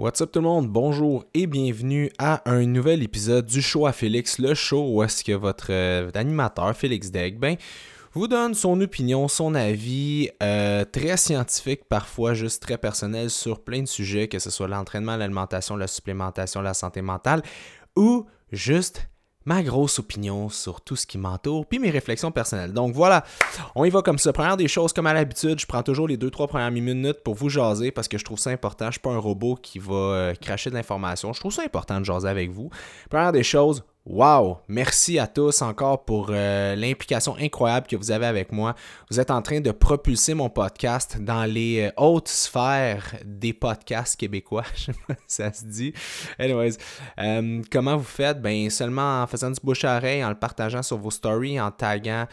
What's up tout le monde, bonjour et bienvenue à un nouvel épisode du show à Félix, le show où est-ce que votre, euh, animateur Félix Degg, ben, vous donne son opinion, son avis, euh, très scientifique, parfois juste très personnel sur plein de sujets, que ce soit l'entraînement, l'alimentation, la supplémentation, la santé mentale, ou juste ma grosse opinion sur tout ce qui m'entoure, puis mes réflexions personnelles. Donc voilà, on y va comme ça. Première des choses, comme à l'habitude, je prends toujours les 2-3 premières minutes pour vous jaser parce que je trouve ça important. Je suis pas un robot qui va euh, cracher de l'information. Je trouve ça important de jaser avec vous. Première des choses, Wow! Merci à tous encore pour euh, l'implication incroyable que vous avez avec moi. Vous êtes en train de propulser mon podcast dans les euh, hautes sphères des podcasts québécois. Ça se dit. Anyways, euh, comment vous faites? Ben seulement en faisant du bouche à oreille, en le partageant sur vos stories, en taguant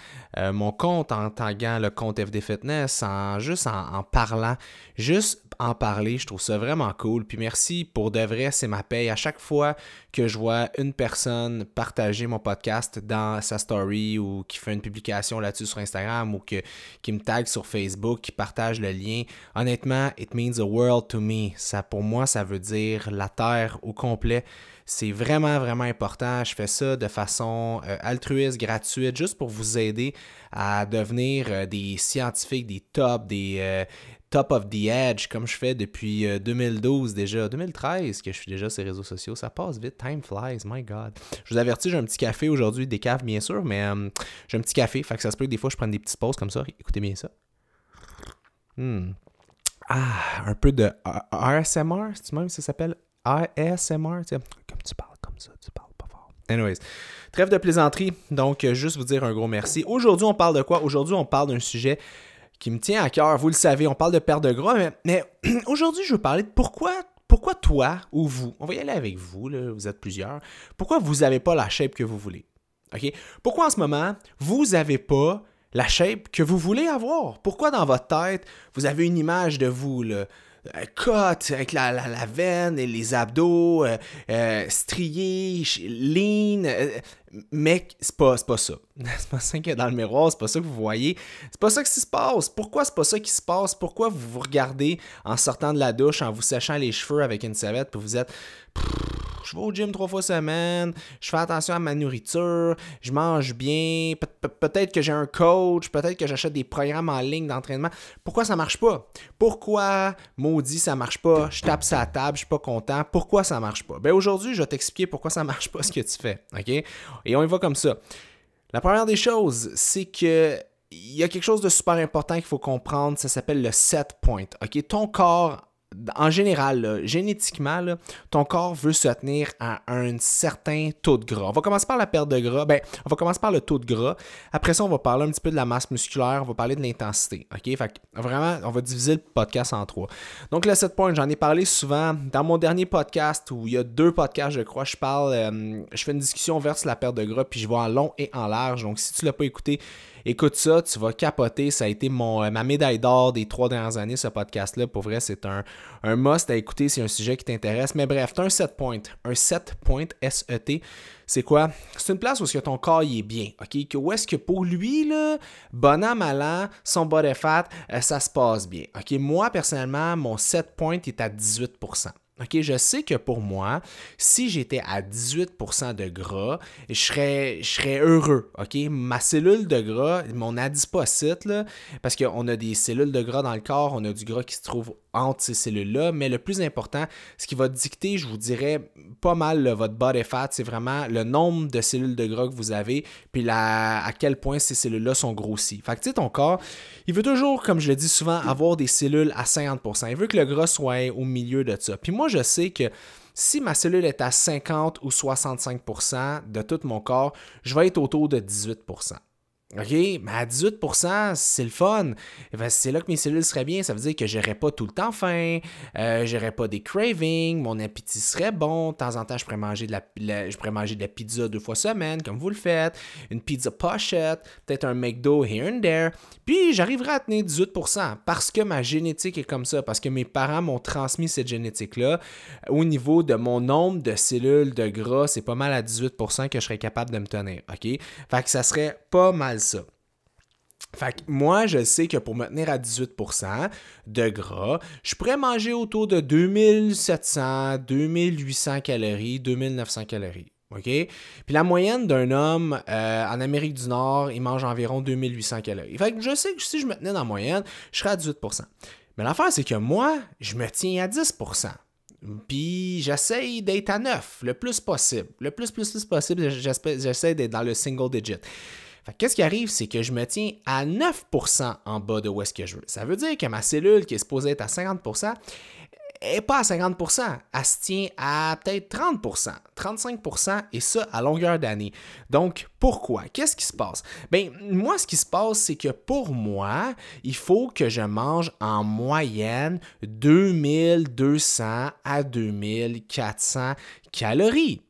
mon compte, en taguant le compte FD Fitness, en juste en, en parlant. Juste en parler, je trouve ça vraiment cool. Puis merci pour de vrai, c'est ma paye. À chaque fois que je vois une personne partager mon podcast dans sa story ou qui fait une publication là-dessus sur Instagram ou que, qui me tag sur Facebook, qui partage le lien, honnêtement, it means the world to me. Ça, pour moi, ça veut dire la terre au complet. C'est vraiment, vraiment important. Je fais ça de façon euh, altruiste, gratuite, juste pour vous aider à devenir euh, des scientifiques, des tops, des, euh, top of the edge, comme je fais depuis 2012 euh, déjà, 2013 que je suis déjà sur les réseaux sociaux. Ça passe vite, time flies, my God. Je vous avertis, j'ai un petit café aujourd'hui, des caves bien sûr, mais euh, j'ai un petit café, fait que ça se peut que des fois je prenne des petites pauses comme ça. Écoutez bien ça. Hmm. Ah, un peu de ASMR, c'est même ça s'appelle? ASMR, comme tu parles comme ça, tu parles pas fort. Anyways, trêve de plaisanterie, donc euh, juste vous dire un gros merci. Aujourd'hui, on parle de quoi? Aujourd'hui, on parle d'un sujet qui me tient à cœur. Vous le savez, on parle de perte de gras, mais, aujourd'hui, je veux parler de pourquoi, pourquoi toi ou vous, on va y aller avec vous, vous êtes plusieurs, pourquoi vous n'avez pas la shape que vous voulez. Pourquoi en ce moment, vous n'avez pas la shape que vous voulez avoir? Pourquoi dans votre tête, vous avez une image de vous, là, euh, cut avec la, la, veine et les abdos, euh, euh, striés, lean. Mec, c'est pas, pas ça. C'est pas ça qu'il y a dans le miroir, c'est pas ça que vous voyez. C'est pas ça qui se passe. Pourquoi c'est pas ça qui se passe? Pourquoi vous vous regardez en sortant de la douche, en vous séchant les cheveux avec une serviette, puis vous êtes je vais au gym trois fois semaine, je fais attention à ma nourriture, je mange bien, peut-être que j'ai un coach, peut-être que j'achète des programmes en ligne d'entraînement. Pourquoi ça marche pas? Pourquoi, maudit, ça marche pas? Je tape sa table, je suis pas content. Pourquoi ça marche pas? Ben aujourd'hui, je vais t'expliquer pourquoi ça marche pas ce que tu fais. OK? Et on y va comme ça. La première des choses, c'est que il y a quelque chose de super important qu'il faut comprendre, ça s'appelle le set point. OK? Ton corps en général, génétiquement, ton corps veut se tenir à un certain taux de gras. On va commencer par la perte de gras. Ben, on va commencer par le taux de gras. Après ça, on va parler un petit peu de la masse musculaire. On va parler de l'intensité. OK? Fait vraiment, on va diviser le podcast en trois. Donc, le 7 points, j'en ai parlé souvent. Dans mon dernier podcast, où il y a deux podcasts, je crois, je parle, euh, je fais une discussion vers la perte de gras, puis je vais en long et en large. Donc, si tu ne l'as pas écouté, Écoute ça, tu vas capoter. Ça a été mon, euh, ma médaille d'or des trois dernières années, ce podcast-là. Pour vrai, c'est un, un must à écouter si un sujet qui t'intéresse. Mais bref, tu as un set point. Un set point, S-E-T. C'est quoi? C'est une place où que ton corps est bien. OK? Où est-ce que pour lui, là, bon an, mal an, son body fat, euh, ça se passe bien. OK? Moi, personnellement, mon set point est à 18 OK, je sais que pour moi, si j'étais à 18% de gras, je serais, je serais heureux. OK, ma cellule de gras, mon adipocyte, là, parce qu'on a des cellules de gras dans le corps, on a du gras qui se trouve entre ces cellules-là, mais le plus important, ce qui va dicter, je vous dirais, pas mal votre body fat, c'est vraiment le nombre de cellules de gras que vous avez, puis la, à quel point ces cellules-là sont grossies. Fait que tu sais, ton corps, il veut toujours, comme je le dis souvent, avoir des cellules à 50%. Il veut que le gras soit au milieu de ça. Puis moi, je sais que si ma cellule est à 50 ou 65% de tout mon corps, je vais être autour de 18%. OK, mais à 18% c'est le fun. C'est là que mes cellules seraient bien. Ça veut dire que j'aurais pas tout le temps faim, euh, j'aurais pas des cravings, mon appétit serait bon. De temps en temps, je pourrais manger de la, je pourrais manger de la pizza deux fois semaine, comme vous le faites. Une pizza pochette, peut-être un McDo here and there. Puis j'arriverai à tenir 18% parce que ma génétique est comme ça, parce que mes parents m'ont transmis cette génétique-là. Au niveau de mon nombre de cellules de gras, c'est pas mal à 18% que je serais capable de me tenir. OK? Fait que ça serait pas mal ça. Fait que moi, je sais que pour me tenir à 18% de gras, je pourrais manger autour de 2700, 2800 calories, 2900 calories. OK? Puis la moyenne d'un homme euh, en Amérique du Nord, il mange environ 2800 calories. Fait que je sais que si je me tenais dans la moyenne, je serais à 18%. Mais l'affaire, c'est que moi, je me tiens à 10%. Puis j'essaye d'être à 9 le plus possible. Le plus, plus, possible, j'essaie d'être dans le single digit. Qu'est-ce qui arrive, c'est que je me tiens à 9% en bas de où est-ce que je veux. Ça veut dire que ma cellule qui est supposée être à 50%, n'est pas à 50%, elle se tient à peut-être 30%, 35% et ça à longueur d'année. Donc, pourquoi? Qu'est-ce qui se passe? Bien, moi, ce qui se passe, c'est que pour moi, il faut que je mange en moyenne 2200 à 2400 calories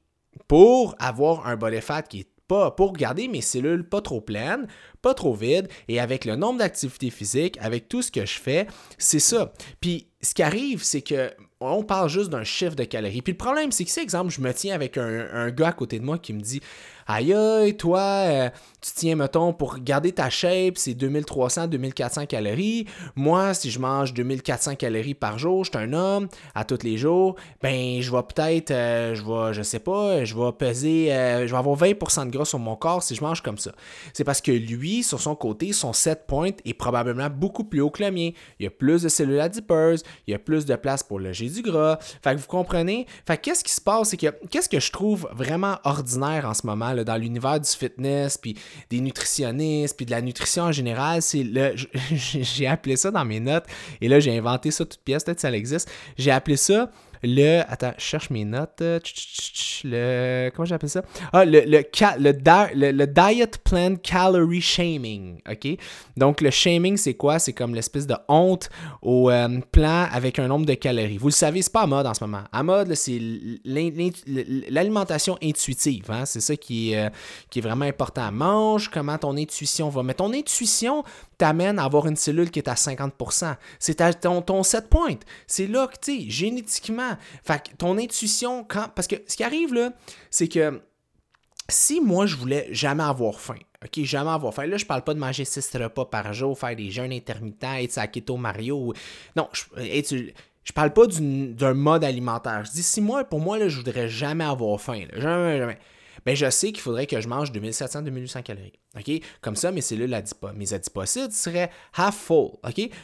pour avoir un body fat qui est pas pour garder mes cellules pas trop pleines, pas trop vides, et avec le nombre d'activités physiques, avec tout ce que je fais, c'est ça. Puis ce qui arrive, c'est que on parle juste d'un chiffre de calories. Puis le problème, c'est que si, exemple, je me tiens avec un, gars à côté de moi qui me dit Aïe, aïe, toi, euh, tu tiens, mettons, pour garder ta shape, c'est 2300, 2400 calories. Moi, si je mange 2400 calories par jour, je suis un homme, à tous les jours, ben, je vais peut-être, euh, je vais, je sais pas, je vais peser, euh, je vais avoir 20% de gras sur mon corps si je mange comme ça. C'est parce que lui, sur son côté, son set point est probablement beaucoup plus haut que le mien. Il y a plus de cellules adipeuses, il y a plus de place pour loger du gras. Fait que vous comprenez? Fait qu'est-ce qui se passe, c'est que, qu'est-ce que je trouve vraiment ordinaire en ce moment, dans l'univers du fitness, puis des nutritionnistes, puis de la nutrition en général, c'est le. J'ai appelé ça dans mes notes, et là, j'ai inventé ça toute pièce, peut-être ça existe. J'ai appelé ça le. Attends, je cherche mes notes. Le. Comment j'appelle ça? Ah, le, Diet Plan Calorie Shaming. OK? Donc, le shaming, c'est quoi? C'est comme l'espèce de honte au euh, plan avec un nombre de calories. Vous le savez, c'est pas à mode en ce moment. À mode, c'est l'alimentation intuitive. Hein? C'est ça qui euh, qui est vraiment important. Mange comment ton intuition va. Mais ton intuition t'amène à avoir une cellule qui est à 50%. C'est ton, ton set point. C'est là que, tu sais, génétiquement, fait que ton intuition, quand. Parce que ce qui arrive là, c'est que si moi je voulais jamais avoir faim, OK, jamais avoir faim. Là, je parle pas de manger 6 repas par jour, faire des jeûnes intermittents, être sa keto Mario. Non, je, je parle pas d'un mode alimentaire. Je dis si moi, pour moi, là, je voudrais jamais avoir faim. jamais, jamais ben je sais qu'il faudrait que je mange 2700-2800 calories. Comme ça, mes cellules adiposes, mes adipocytes seraient half full.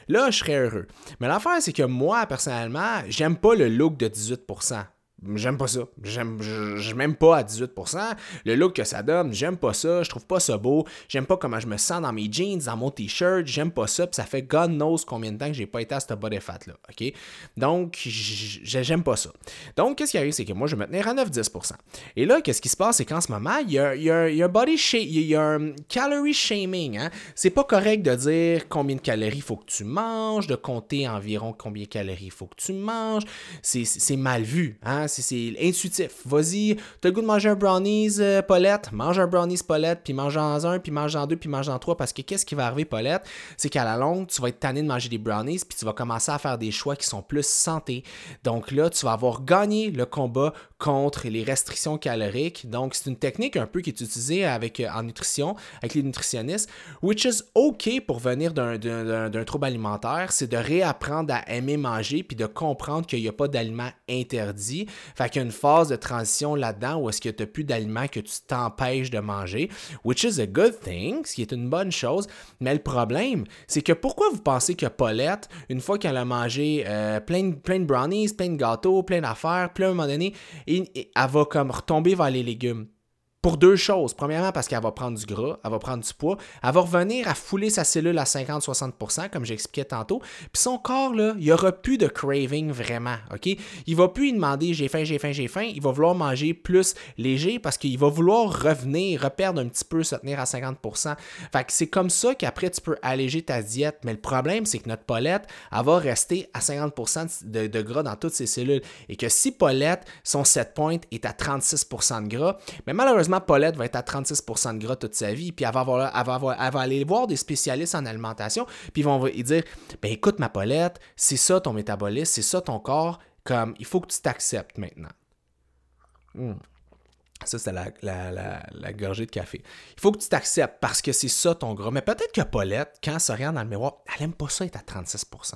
Là, je serais heureux. Mais l'affaire, c'est que moi, personnellement, j'aime pas le look de 18%. J'aime pas ça. J'aime, je m'aime pas à 18%. Le look que ça donne, j'aime pas ça. Je trouve pas ça beau. J'aime pas comment je me sens dans mes jeans, dans mon t-shirt. J'aime pas ça. Puis ça fait God knows combien de temps que j'ai pas été à ce body fat là. OK? Donc, j'aime pas ça. Donc, qu'est-ce qui arrive? C'est que moi, je vais me tenir à 9-10%. Et là, qu'est-ce qui se passe? C'est qu'en ce moment, il y a, il y a, y a body il y a un calorie shaming. Hein? C'est pas correct de dire combien de calories faut que tu manges, de compter environ combien de calories faut que tu manges. C'est mal vu. Hein? C'est intuitif. Vas-y, t'as le goût de manger un brownies, euh, Paulette, mange un brownies, Paulette, puis mange-en un, puis mange-en deux, puis mange-en trois, parce que qu'est-ce qui va arriver, Paulette? C'est qu'à la longue, tu vas être tanné de manger des brownies, puis tu vas commencer à faire des choix qui sont plus santé. Donc là, tu vas avoir gagné le combat contre les restrictions caloriques. Donc, c'est une technique un peu qui est utilisée avec, euh, en nutrition, avec les nutritionnistes, which is OK pour venir d'un trouble alimentaire, c'est de réapprendre à aimer manger, puis de comprendre qu'il n'y a pas d'aliments interdits. Fait qu'il y a une phase de transition là-dedans où est-ce que tu n'as plus d'aliments que tu t'empêches de manger, which is a good thing, ce qui est une bonne chose. Mais le problème, c'est que pourquoi vous pensez que Paulette, une fois qu'elle a mangé euh, plein, plein de brownies, plein de gâteaux, plein d'affaires, plein à un moment donné, elle va comme retomber vers les légumes? Pour deux choses. Premièrement, parce qu'elle va prendre du gras, elle va prendre du poids, elle va revenir à fouler sa cellule à 50-60%, comme j'expliquais tantôt. Puis son corps, là, il n'y aura plus de craving vraiment, OK? Il va plus lui demander j'ai faim, j'ai faim, j'ai faim. Il va vouloir manger plus léger parce qu'il va vouloir revenir, reperdre un petit peu, se tenir à 50%. Fait que c'est comme ça qu'après, tu peux alléger ta diète. Mais le problème, c'est que notre Paulette, elle va rester à 50% de, gras dans toutes ses cellules. Et que si Paulette, son set point est à 36% de gras, mais malheureusement, Paulette va être à 36% de gras toute sa vie, puis elle va, aller voir des spécialistes en alimentation, puis ils vont lui dire ben écoute, ma Paulette, c'est ça ton métabolisme, c'est ça ton corps, comme il faut que tu t'acceptes maintenant. Hmm. Ça, c'est la, la, gorgée de café. Il faut que tu t'acceptes parce que c'est ça ton gras. Mais peut-être que Paulette, quand elle se regarde dans le miroir, elle n'aime pas ça être à 36%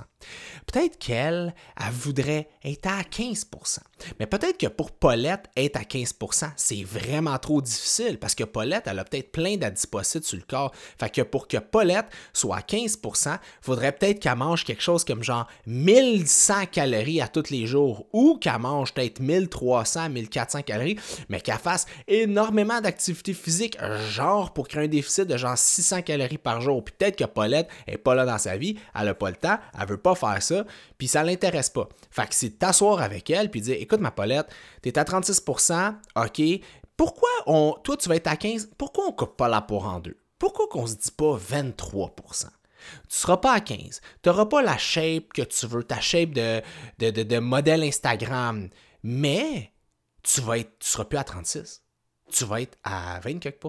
Peut-être qu'elle, elle voudrait être à 15% Mais peut-être que pour Paulette, être à 15% c'est vraiment trop difficile parce que Paulette, elle a peut-être plein d'adipocytes sur le corps. Fait que pour que Paulette soit à 15 il faudrait peut-être qu'elle mange quelque chose comme genre 1100 calories à tous les jours ou qu'elle mange peut-être 1300, 1400 calories, mais qu'elle fasse énormément d'activité physique, genre pour créer un déficit de genre 600 calories par jour. Puis peut-être que Paulette n'est pas là dans sa vie, elle n'a pas le temps, elle veut pas faire ça, puis ça l'intéresse pas. Fait que c'est t'asseoir avec elle puis dire écoute ma Paulette, tu es à 36% OK, pourquoi on toi tu vas être à 15 Pourquoi on coupe pas la peau en deux? Pourquoi qu'on se dit pas 23% tu ne seras pas à 15. Tu n'auras pas la shape que tu veux, ta shape de, de, de modèle Instagram. Mais tu vas être, tu seras plus à 36. Tu vas être à 20 quelques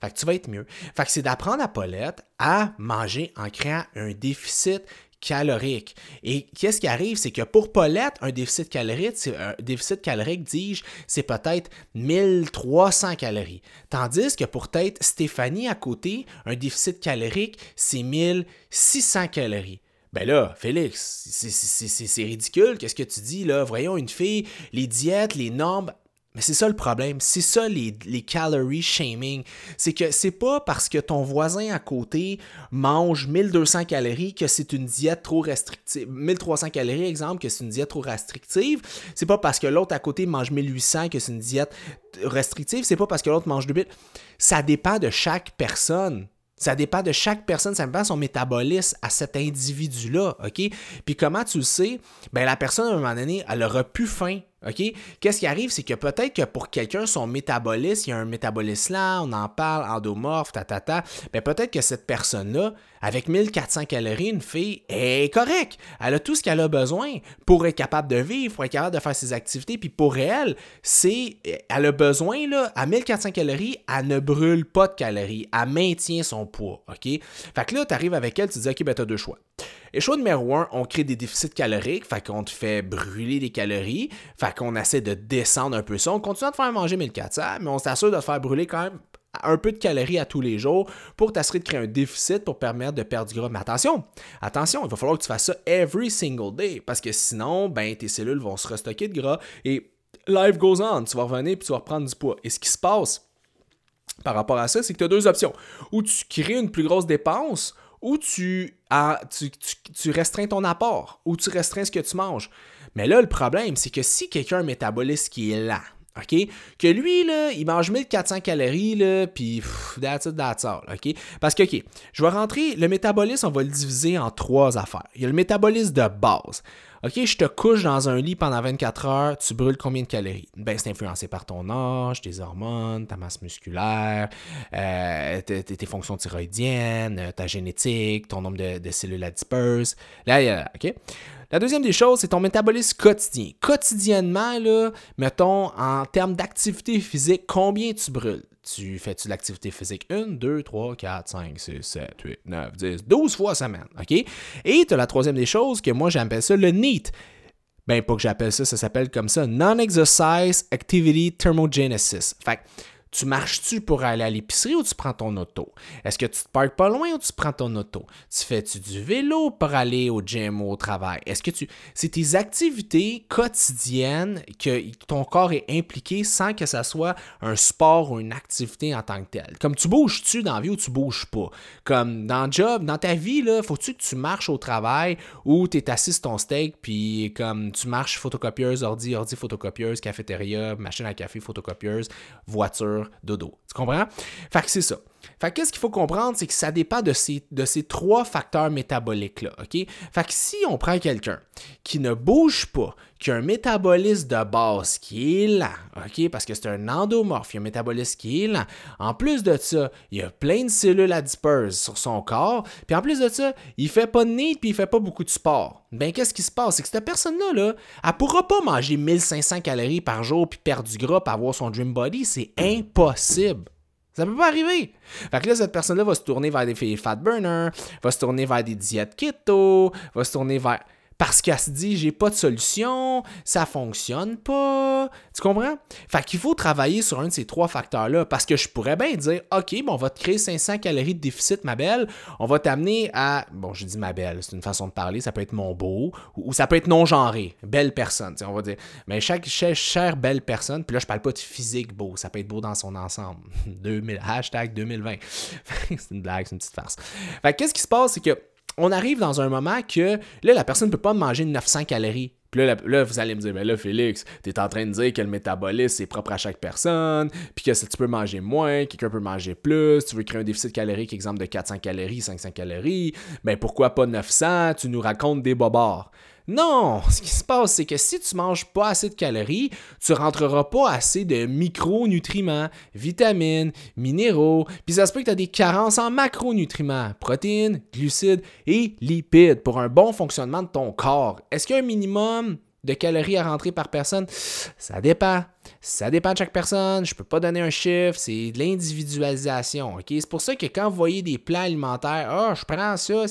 Fait que tu vas être mieux. Fait que c'est d'apprendre à Paulette à manger en créant un déficit calorique. Et qu'est-ce qui arrive, c'est que pour Paulette, un déficit calorique, un déficit calorique, dis-je, c'est peut-être 1300 calories. Tandis que pour peut-être Stéphanie à côté, un déficit calorique, c'est 1600 calories. Ben là, Félix, c'est ridicule, qu'est-ce que tu dis là? Voyons une fille, les diètes, les normes, mais c'est ça le problème, c'est ça les, les calorie shaming. C'est que c'est pas parce que ton voisin à côté mange 1200 calories que c'est une diète trop restrictive. 1300 calories, exemple, que c'est une diète trop restrictive. C'est pas parce que l'autre à côté mange 1800 que c'est une diète restrictive. C'est pas parce que l'autre mange 2000. Ça dépend de chaque personne. Ça dépend de chaque personne, ça dépend de son métabolisme à cet individu-là, OK? Puis comment tu le sais? Ben la personne, à un moment donné, elle aura plus faim, OK? Qu'est-ce qui arrive? C'est que peut-être que pour quelqu'un, son métabolisme, il y a un métabolisme là, on en parle, endomorphe, tatata, ben peut-être que cette personne-là, avec 1400 calories, une fille, est correcte. Elle a tout ce qu'elle a besoin pour être capable de vivre, pour être capable de faire ses activités. Puis pour elle, c'est, elle a besoin, là, à 1400 calories, elle ne brûle pas de calories. Elle maintient son poids, OK? Fait que là, tu arrives avec elle, tu dis, OK, ben, tu as deux choix. Et choix numéro un, on crée des déficits caloriques, fait qu'on te fait brûler des calories, fait qu'on essaie de descendre un peu ça. On continue de te faire manger 1400, mais on s'assure de te faire brûler quand même un peu de calories à tous les jours pour t'assurer de créer un déficit pour permettre de perdre du gras. Mais attention, attention, il va falloir que tu fasses ça every single day parce que sinon, ben, tes cellules vont se restocker de gras et life goes on. Tu vas revenir puis tu vas reprendre du poids. Et ce qui se passe par rapport à ça, c'est que tu as deux options. Ou tu crées une plus grosse dépense ou tu, tu, tu restreins ton apport ou tu restreins ce que tu manges. Mais là, le problème, c'est que si quelqu'un métabolisme qui est lent, OK? Que lui, là, il mange 1400 calories, là, puis that's it, that's all, OK? Parce que, OK, je vais rentrer, le métabolisme, on va le diviser en trois affaires. Il y a le métabolisme de base. OK, je te couche dans un lit pendant 24 heures, tu brûles combien de calories? Ben, c'est influencé par ton âge, tes hormones, ta masse musculaire, euh, tes, fonctions thyroïdiennes, euh, ta génétique, ton nombre de, cellules adipeuses. Là? La deuxième des choses, c'est ton métabolisme quotidien. Quotidiennement, là, mettons, en termes d'activité physique, combien tu brûles? Tu fais-tu l'activité physique? 1, 2, 3, 4, 5, 6, 7, 8, 9, 10, 12 fois semaine, OK? Et tu as la troisième des choses que moi j'appelle ça le NEAT. Ben, pas que j'appelle ça, ça s'appelle comme ça, Non-Exercise Activity Thermogenesis. Fait tu marches-tu pour aller à l'épicerie ou tu prends ton auto? Est-ce que tu te parques pas loin ou tu prends ton auto? Tu fais-tu du vélo pour aller au gym ou au travail? Est-ce que tu. C'est tes activités quotidiennes que ton corps est impliqué sans que ça soit un sport ou une activité en tant que telle? Comme tu bouges-tu dans la vie ou tu bouges pas? Comme dans le job, dans ta vie, faut-tu que tu marches au travail ou tu es assis ton steak puis comme tu marches photocopieuse, ordi, ordi, photocopieuse, cafétéria, machine à café, photocopieuse, voiture dodo. Tu comprends? Fait que c'est ça. Fait qu'est-ce qu'il faut comprendre, c'est que ça dépend de ces, de ces trois facteurs métaboliques-là, OK? Fait que si on prend quelqu'un qui ne bouge pas, qui a un métabolisme de base qui est lent, OK? Parce que c'est un endomorphe, il y a un métabolisme qui est lent. En plus de ça, il y a plein de cellules adipeuses sur son corps. Puis en plus de ça, il fait pas de nid puis il fait pas beaucoup de sport. Ben qu'est-ce qui se passe? C'est que cette personne-là, là, elle pourra pas manger 1500 calories par jour puis perdre du gras pour avoir son dream body. C'est impossible. Ça peut pas arriver. Fait que là, cette personne-là va se tourner vers des fat burners, va se tourner vers des diètes keto, va se tourner vers. Parce qu'elle se dit j'ai pas de solution, ça fonctionne pas. Tu comprends? Fait qu'il faut travailler sur un de ces trois facteurs-là parce que je pourrais bien dire OK, bon, on va te créer 500 calories de déficit, ma belle. On va t'amener à. Bon, je dis ma belle, c'est une façon de parler. Ça peut être mon beau ou, ça peut être non-genré. Belle personne, on va dire. Mais chaque chère, belle personne, puis là, je parle pas de physique beau. Ça peut être beau dans son ensemble. 2000, hashtag 2020. c'est une blague, c'est une petite farce. Fait qu'est-ce qui se passe, c'est que on arrive dans un moment que là, la personne ne peut pas manger 900 calories. Puis là, vous allez me dire, mais là, Félix, tu es en train de dire que le métabolisme, c'est propre à chaque personne, puis que tu peux manger moins, quelqu'un peut manger plus, tu veux créer un déficit calorique, exemple de 400 calories, 500 calories, ben pourquoi pas 900, tu nous racontes des bobards. Non, ce qui se passe, c'est que si tu manges pas assez de calories, tu rentreras pas assez de micronutriments, vitamines, minéraux, puis ça se peut que tu as des carences en macronutriments, protéines, glucides et lipides pour un bon fonctionnement de ton corps. Est-ce qu'il y a un minimum de calories à rentrer par personne? Ça dépend. Ça dépend de chaque personne. Je peux pas donner un chiffre. C'est de l'individualisation. C'est pour ça que quand vous voyez des plans alimentaires, ah, je prends ça,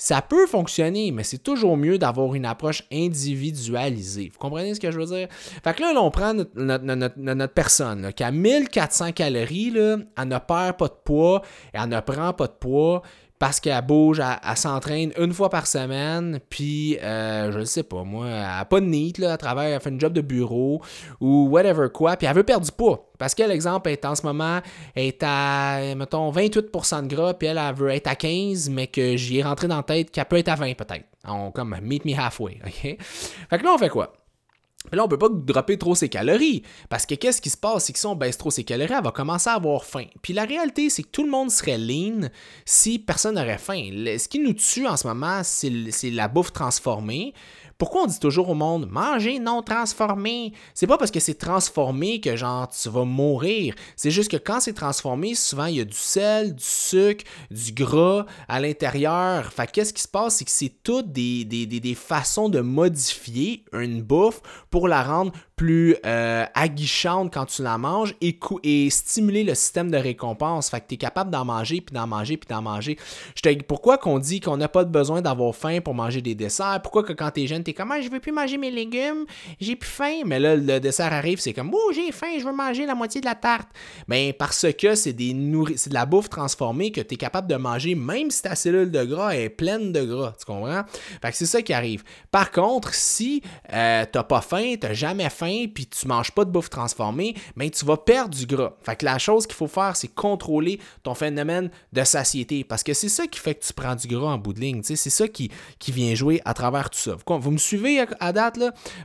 ça peut fonctionner, mais c'est toujours mieux d'avoir une approche individualisée. Vous comprenez ce que je veux dire? Fait que là, on prend notre, personne qui a 1400 calories, là, elle ne perd pas de poids, elle ne prend pas de poids, parce qu'elle bouge, elle, s'entraîne une fois par semaine, puis euh, je ne sais pas, moi, elle n'a pas de NEAT, là, à travers, elle fait une job de bureau ou whatever quoi, puis elle veut perdre du poids. Parce que l'exemple est en ce moment, est à, mettons, 28% de gras, puis elle, elle veut être à 15, mais que j'y ai rentré dans la tête qu'elle peut être à 20 peut-être. On comme meet me halfway, OK? Fait que là, on fait quoi? Mais là, on peut pas dropper trop ses calories. Parce que qu'est-ce qui se passe? Si on baisse trop ses calories, elle va commencer à avoir faim. Puis la réalité, c'est que tout le monde serait lean si personne n'aurait faim. Ce qui nous tue en ce moment, c'est la bouffe transformée. Pourquoi on dit toujours au monde manger non transformé? C'est pas parce que c'est transformé que genre tu vas mourir. C'est juste que quand c'est transformé, souvent il y a du sel, du sucre, du gras à l'intérieur. Fait qu'est-ce qui se passe? C'est que c'est toutes des, des, des, façons de modifier une bouffe pour la rendre plus euh, aguichante quand tu la manges et, et stimuler le système de récompense. Fait que tu es capable d'en manger, puis d'en manger, puis d'en manger. Pourquoi qu'on dit qu'on n'a pas besoin d'avoir faim pour manger des desserts? Pourquoi que quand tu es jeune, tu es comme ah, je veux plus manger mes légumes, j'ai plus faim? Mais là, le dessert arrive, c'est comme oh, j'ai faim, je veux manger la moitié de la tarte. Ben, parce que c'est des c'est de la bouffe transformée que tu es capable de manger même si ta cellule de gras est pleine de gras. Tu comprends? Fait que c'est ça qui arrive. Par contre, si euh, t'as pas faim, t'as jamais faim, puis tu manges pas de bouffe transformée, mais tu vas perdre du gras. Fait que la chose qu'il faut faire, c'est contrôler ton phénomène de satiété. Parce que c'est ça qui fait que tu prends du gras en bout de ligne. C'est ça qui, qui vient jouer à travers tout ça. Vous, me suivez à, date?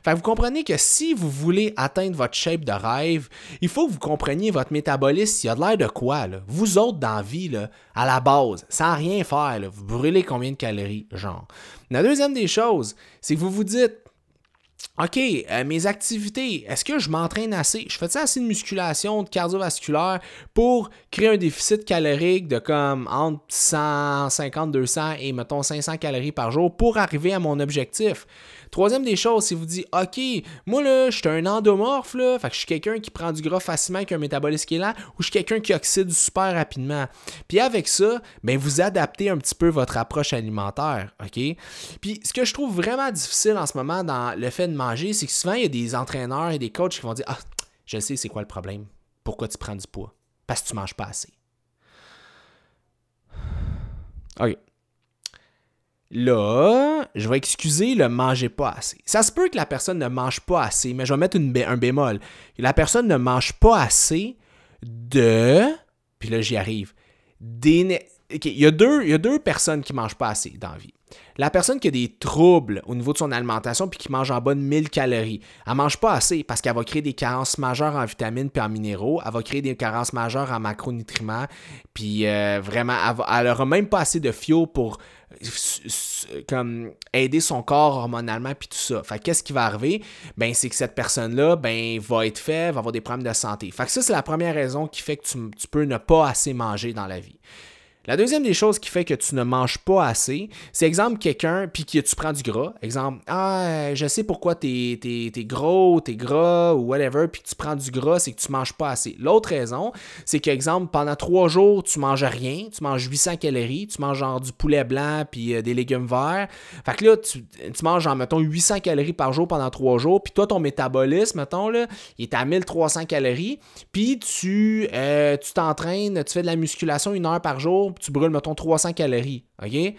Fait que vous comprenez que si vous voulez atteindre votre shape de rêve, il faut que vous compreniez votre métabolisme, il y a de l'air de quoi. Là? Vous autres dans la vie, à la base, sans rien faire, vous brûlez combien de calories, genre? La deuxième des choses, c'est que vous vous dites, OK, euh, mes activités, est-ce que je m'entraîne assez? Je fais assez de musculation, de cardiovasculaire pour créer un déficit calorique de comme entre 150, 200 et mettons 500 calories par jour pour arriver à mon objectif? Troisième des choses, si vous dites, OK, moi là, je suis un endomorphe, là, fait que je suis quelqu'un qui prend du gras facilement avec un métabolisme qui est là, ou je suis quelqu'un qui oxyde super rapidement. Puis avec ça, ben, vous adaptez un petit peu votre approche alimentaire, OK? Puis ce que je trouve vraiment difficile en ce moment dans le fait de manger, c'est que souvent, il y a des entraîneurs et des coachs qui vont dire, ah, je sais c'est quoi le problème. Pourquoi tu prends du poids? Parce que tu manges pas assez. OK. Là, je vais excuser le manger pas assez. Ça se peut que la personne ne mange pas assez, mais je vais mettre un bémol. La personne ne mange pas assez de. Puis là, j'y arrive. il, y a deux, il deux personnes qui mangent pas assez dans vie. La personne qui a des troubles au niveau de son alimentation puis qui mange en de 1000 calories, elle mange pas assez parce qu'elle va créer des carences majeures en vitamines puis en minéraux, elle va créer des carences majeures en macronutriments, puis euh, vraiment, elle, n'aura même pas assez de fio pour comme aider son corps hormonalement puis tout ça. Fait qu'est-ce qui va arriver? Ben c'est que cette personne-là ben va être faible, va avoir des problèmes de santé. Fait que ça c'est la première raison qui fait que tu peux ne pas assez manger dans la vie. La deuxième des choses qui fait que tu ne manges pas assez, c'est exemple quelqu'un, puis que tu prends du gras. Exemple, ah, je sais pourquoi t'es es, gros, t'es gras ou whatever, puis tu prends du gras, c'est que tu manges pas assez. L'autre raison, c'est qu'exemple, pendant trois jours, tu manges rien, tu manges 800 calories, tu manges genre du poulet blanc puis euh, des légumes verts. Fait que là, tu, tu manges genre, mettons, 800 calories par jour pendant trois jours, puis toi, ton métabolisme, mettons, là, il est à 1300 calories, puis tu euh, tu t'entraînes, tu fais de la musculation une heure par jour, tu brûles, mettons, 300 calories. Fait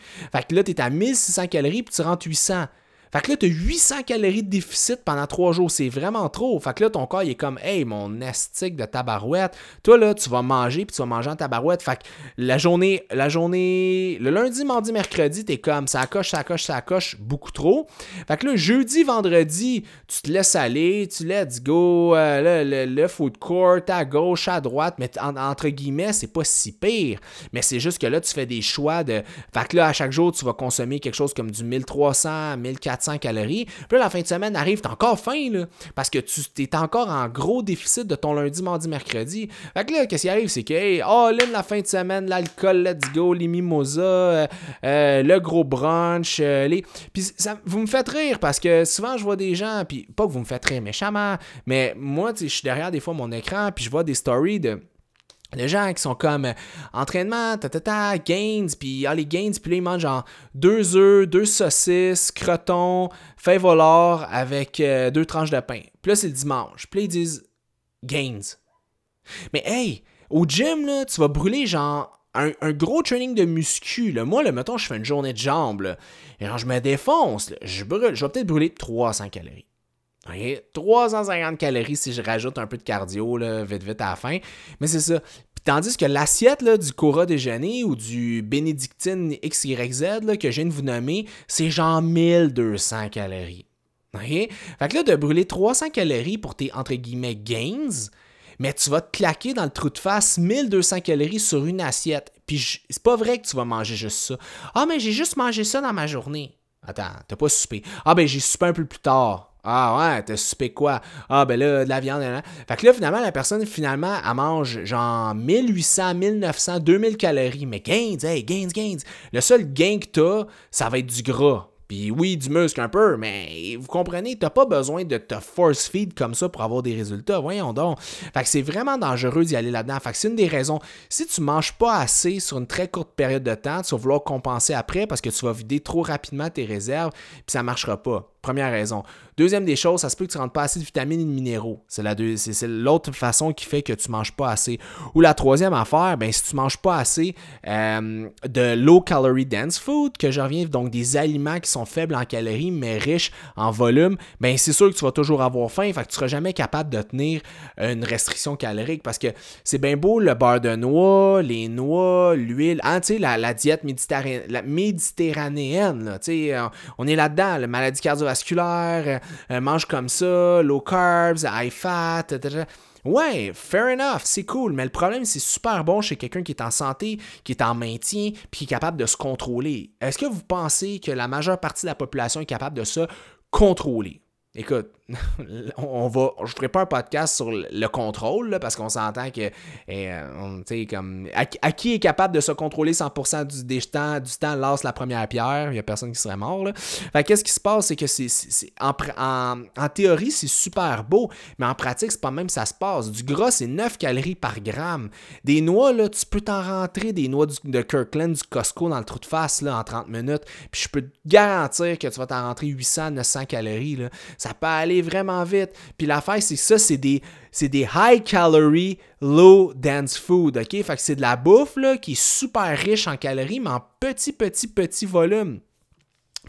que là, tu es à 1600 calories, puis tu rentres 800. Fait que là, tu as 800 calories de déficit pendant trois jours. C'est vraiment trop. Fait que là, ton corps, il est comme, hey, mon astique de tabarouette. Toi, là, tu vas manger, puis tu vas manger en tabarouette. Fait que la journée, la journée, le lundi, mardi, mercredi, t'es comme, ça coche, ça coche, ça coche, beaucoup trop. Fait que là, jeudi, vendredi, tu te laisses aller, tu let's go, euh, le, le, food court, à gauche, à droite, mais entre guillemets, c'est pas si pire. Mais c'est juste que là, tu fais des choix de. Fait que là, à chaque jour, tu vas consommer quelque chose comme du 1300, 1400 calories. Puis là, la fin de semaine arrive, t'es encore faim, là, parce que tu es encore en gros déficit de ton lundi, mardi, mercredi. Fait que là, qu'est-ce qui arrive, c'est que, oh, là, la fin de semaine, l'alcool, let's go, les mimosas, euh, euh, le gros brunch, euh, les... Puis ça, vous me faites rire, parce que souvent, je vois des gens, puis pas que vous me faites rire méchamment, mais moi, je suis derrière des fois mon écran, puis je vois des stories de les gens qui sont comme euh, entraînement, ta, ta, ta, gains, puis ah, les gains, puis là, ils mangent genre deux œufs, deux saucisses, crotons, fait volar avec euh, deux tranches de pain. Puis là, c'est le dimanche. Puis là, ils disent gains. Mais hey, au gym, là, tu vas brûler genre un, gros training de muscu. Moi, là, mettons, je fais une journée de jambes, et genre, je me défonce. je, brûle, je vais peut-être brûler 300 calories. 350 calories si je rajoute un peu de cardio vite vite à la fin. Mais c'est ça. tandis que l'assiette du Cora déjeuner ou du Bénédictine XYZ que je viens de vous nommer, c'est genre 1200 calories. Fait que là, de brûler 300 calories pour tes entre guillemets gains, mais tu vas te claquer dans le trou de face 1200 calories sur une assiette. Puis c'est pas vrai que tu vas manger juste ça. Ah, mais j'ai juste mangé ça dans ma journée. Attends, t'as pas soupé. Ah, ben j'ai soupé un peu plus tard. Ah ouais, t'as soupé quoi? Ah ben là, de la viande. Là, Fait que là, finalement, la personne, finalement, elle mange genre 1800, 1900, 2000 calories. Mais gains, hey, gains, gains. Le seul gain que t'as, ça va être du gras. Puis oui, du muscle un peu, mais vous comprenez, t'as pas besoin de te force feed comme ça pour avoir des résultats. Voyons donc. Fait que c'est vraiment dangereux d'y aller là-dedans. Fait que c'est une des raisons. Si tu manges pas assez sur une très courte période de temps, tu vas vouloir compenser après parce que tu vas vider trop rapidement tes réserves, puis ça marchera pas. Première raison. Deuxième des choses, ça se peut que tu ne rentres pas assez de vitamines et de minéraux. C'est, la c'est, l'autre façon qui fait que tu ne manges pas assez. Ou la troisième affaire, ben, si tu ne manges pas assez euh, de low calorie dense food, que je reviens, donc des aliments qui sont faibles en calories mais riches en volume, ben, c'est sûr que tu vas toujours avoir faim. Fait que tu ne seras jamais capable de tenir une restriction calorique parce que c'est bien beau le beurre de noix, les noix, l'huile, hein, la, la diète méditerranéenne, la on est là-dedans, la maladie cardiovasculaire, euh, mange comme ça, low carbs, high fat. Ouais, fair enough, c'est cool, mais le problème, c'est super bon chez quelqu'un qui est en santé, qui est en maintien, puis qui est capable de se contrôler. Est-ce que vous pensez que la majeure partie de la population est capable de se contrôler? Écoute, on va, je ferai pas un podcast sur le contrôle, parce qu'on s'entend que, eh, comme, à, qui est capable de se contrôler 100% du, temps, du temps lance la première pierre, il y a personne qui serait mort, là. Qu'est-ce qui se passe, c'est que c'est, en, théorie, c'est super beau, mais en pratique, c'est pas même ça se passe. Du gras, c'est 9 calories par gramme. Des noix, là, tu peux t'en rentrer des noix de Kirkland, du Costco dans le trou de face, là, en 30 minutes, puis je peux te garantir que tu vas t'en rentrer 800, 900 calories, là. Ça peut aller vraiment vite. Puis l'affaire, c'est ça, c'est des, high calorie, low dense food, c'est de la bouffe, qui est super riche en calories, mais en petit, petit, petit volume.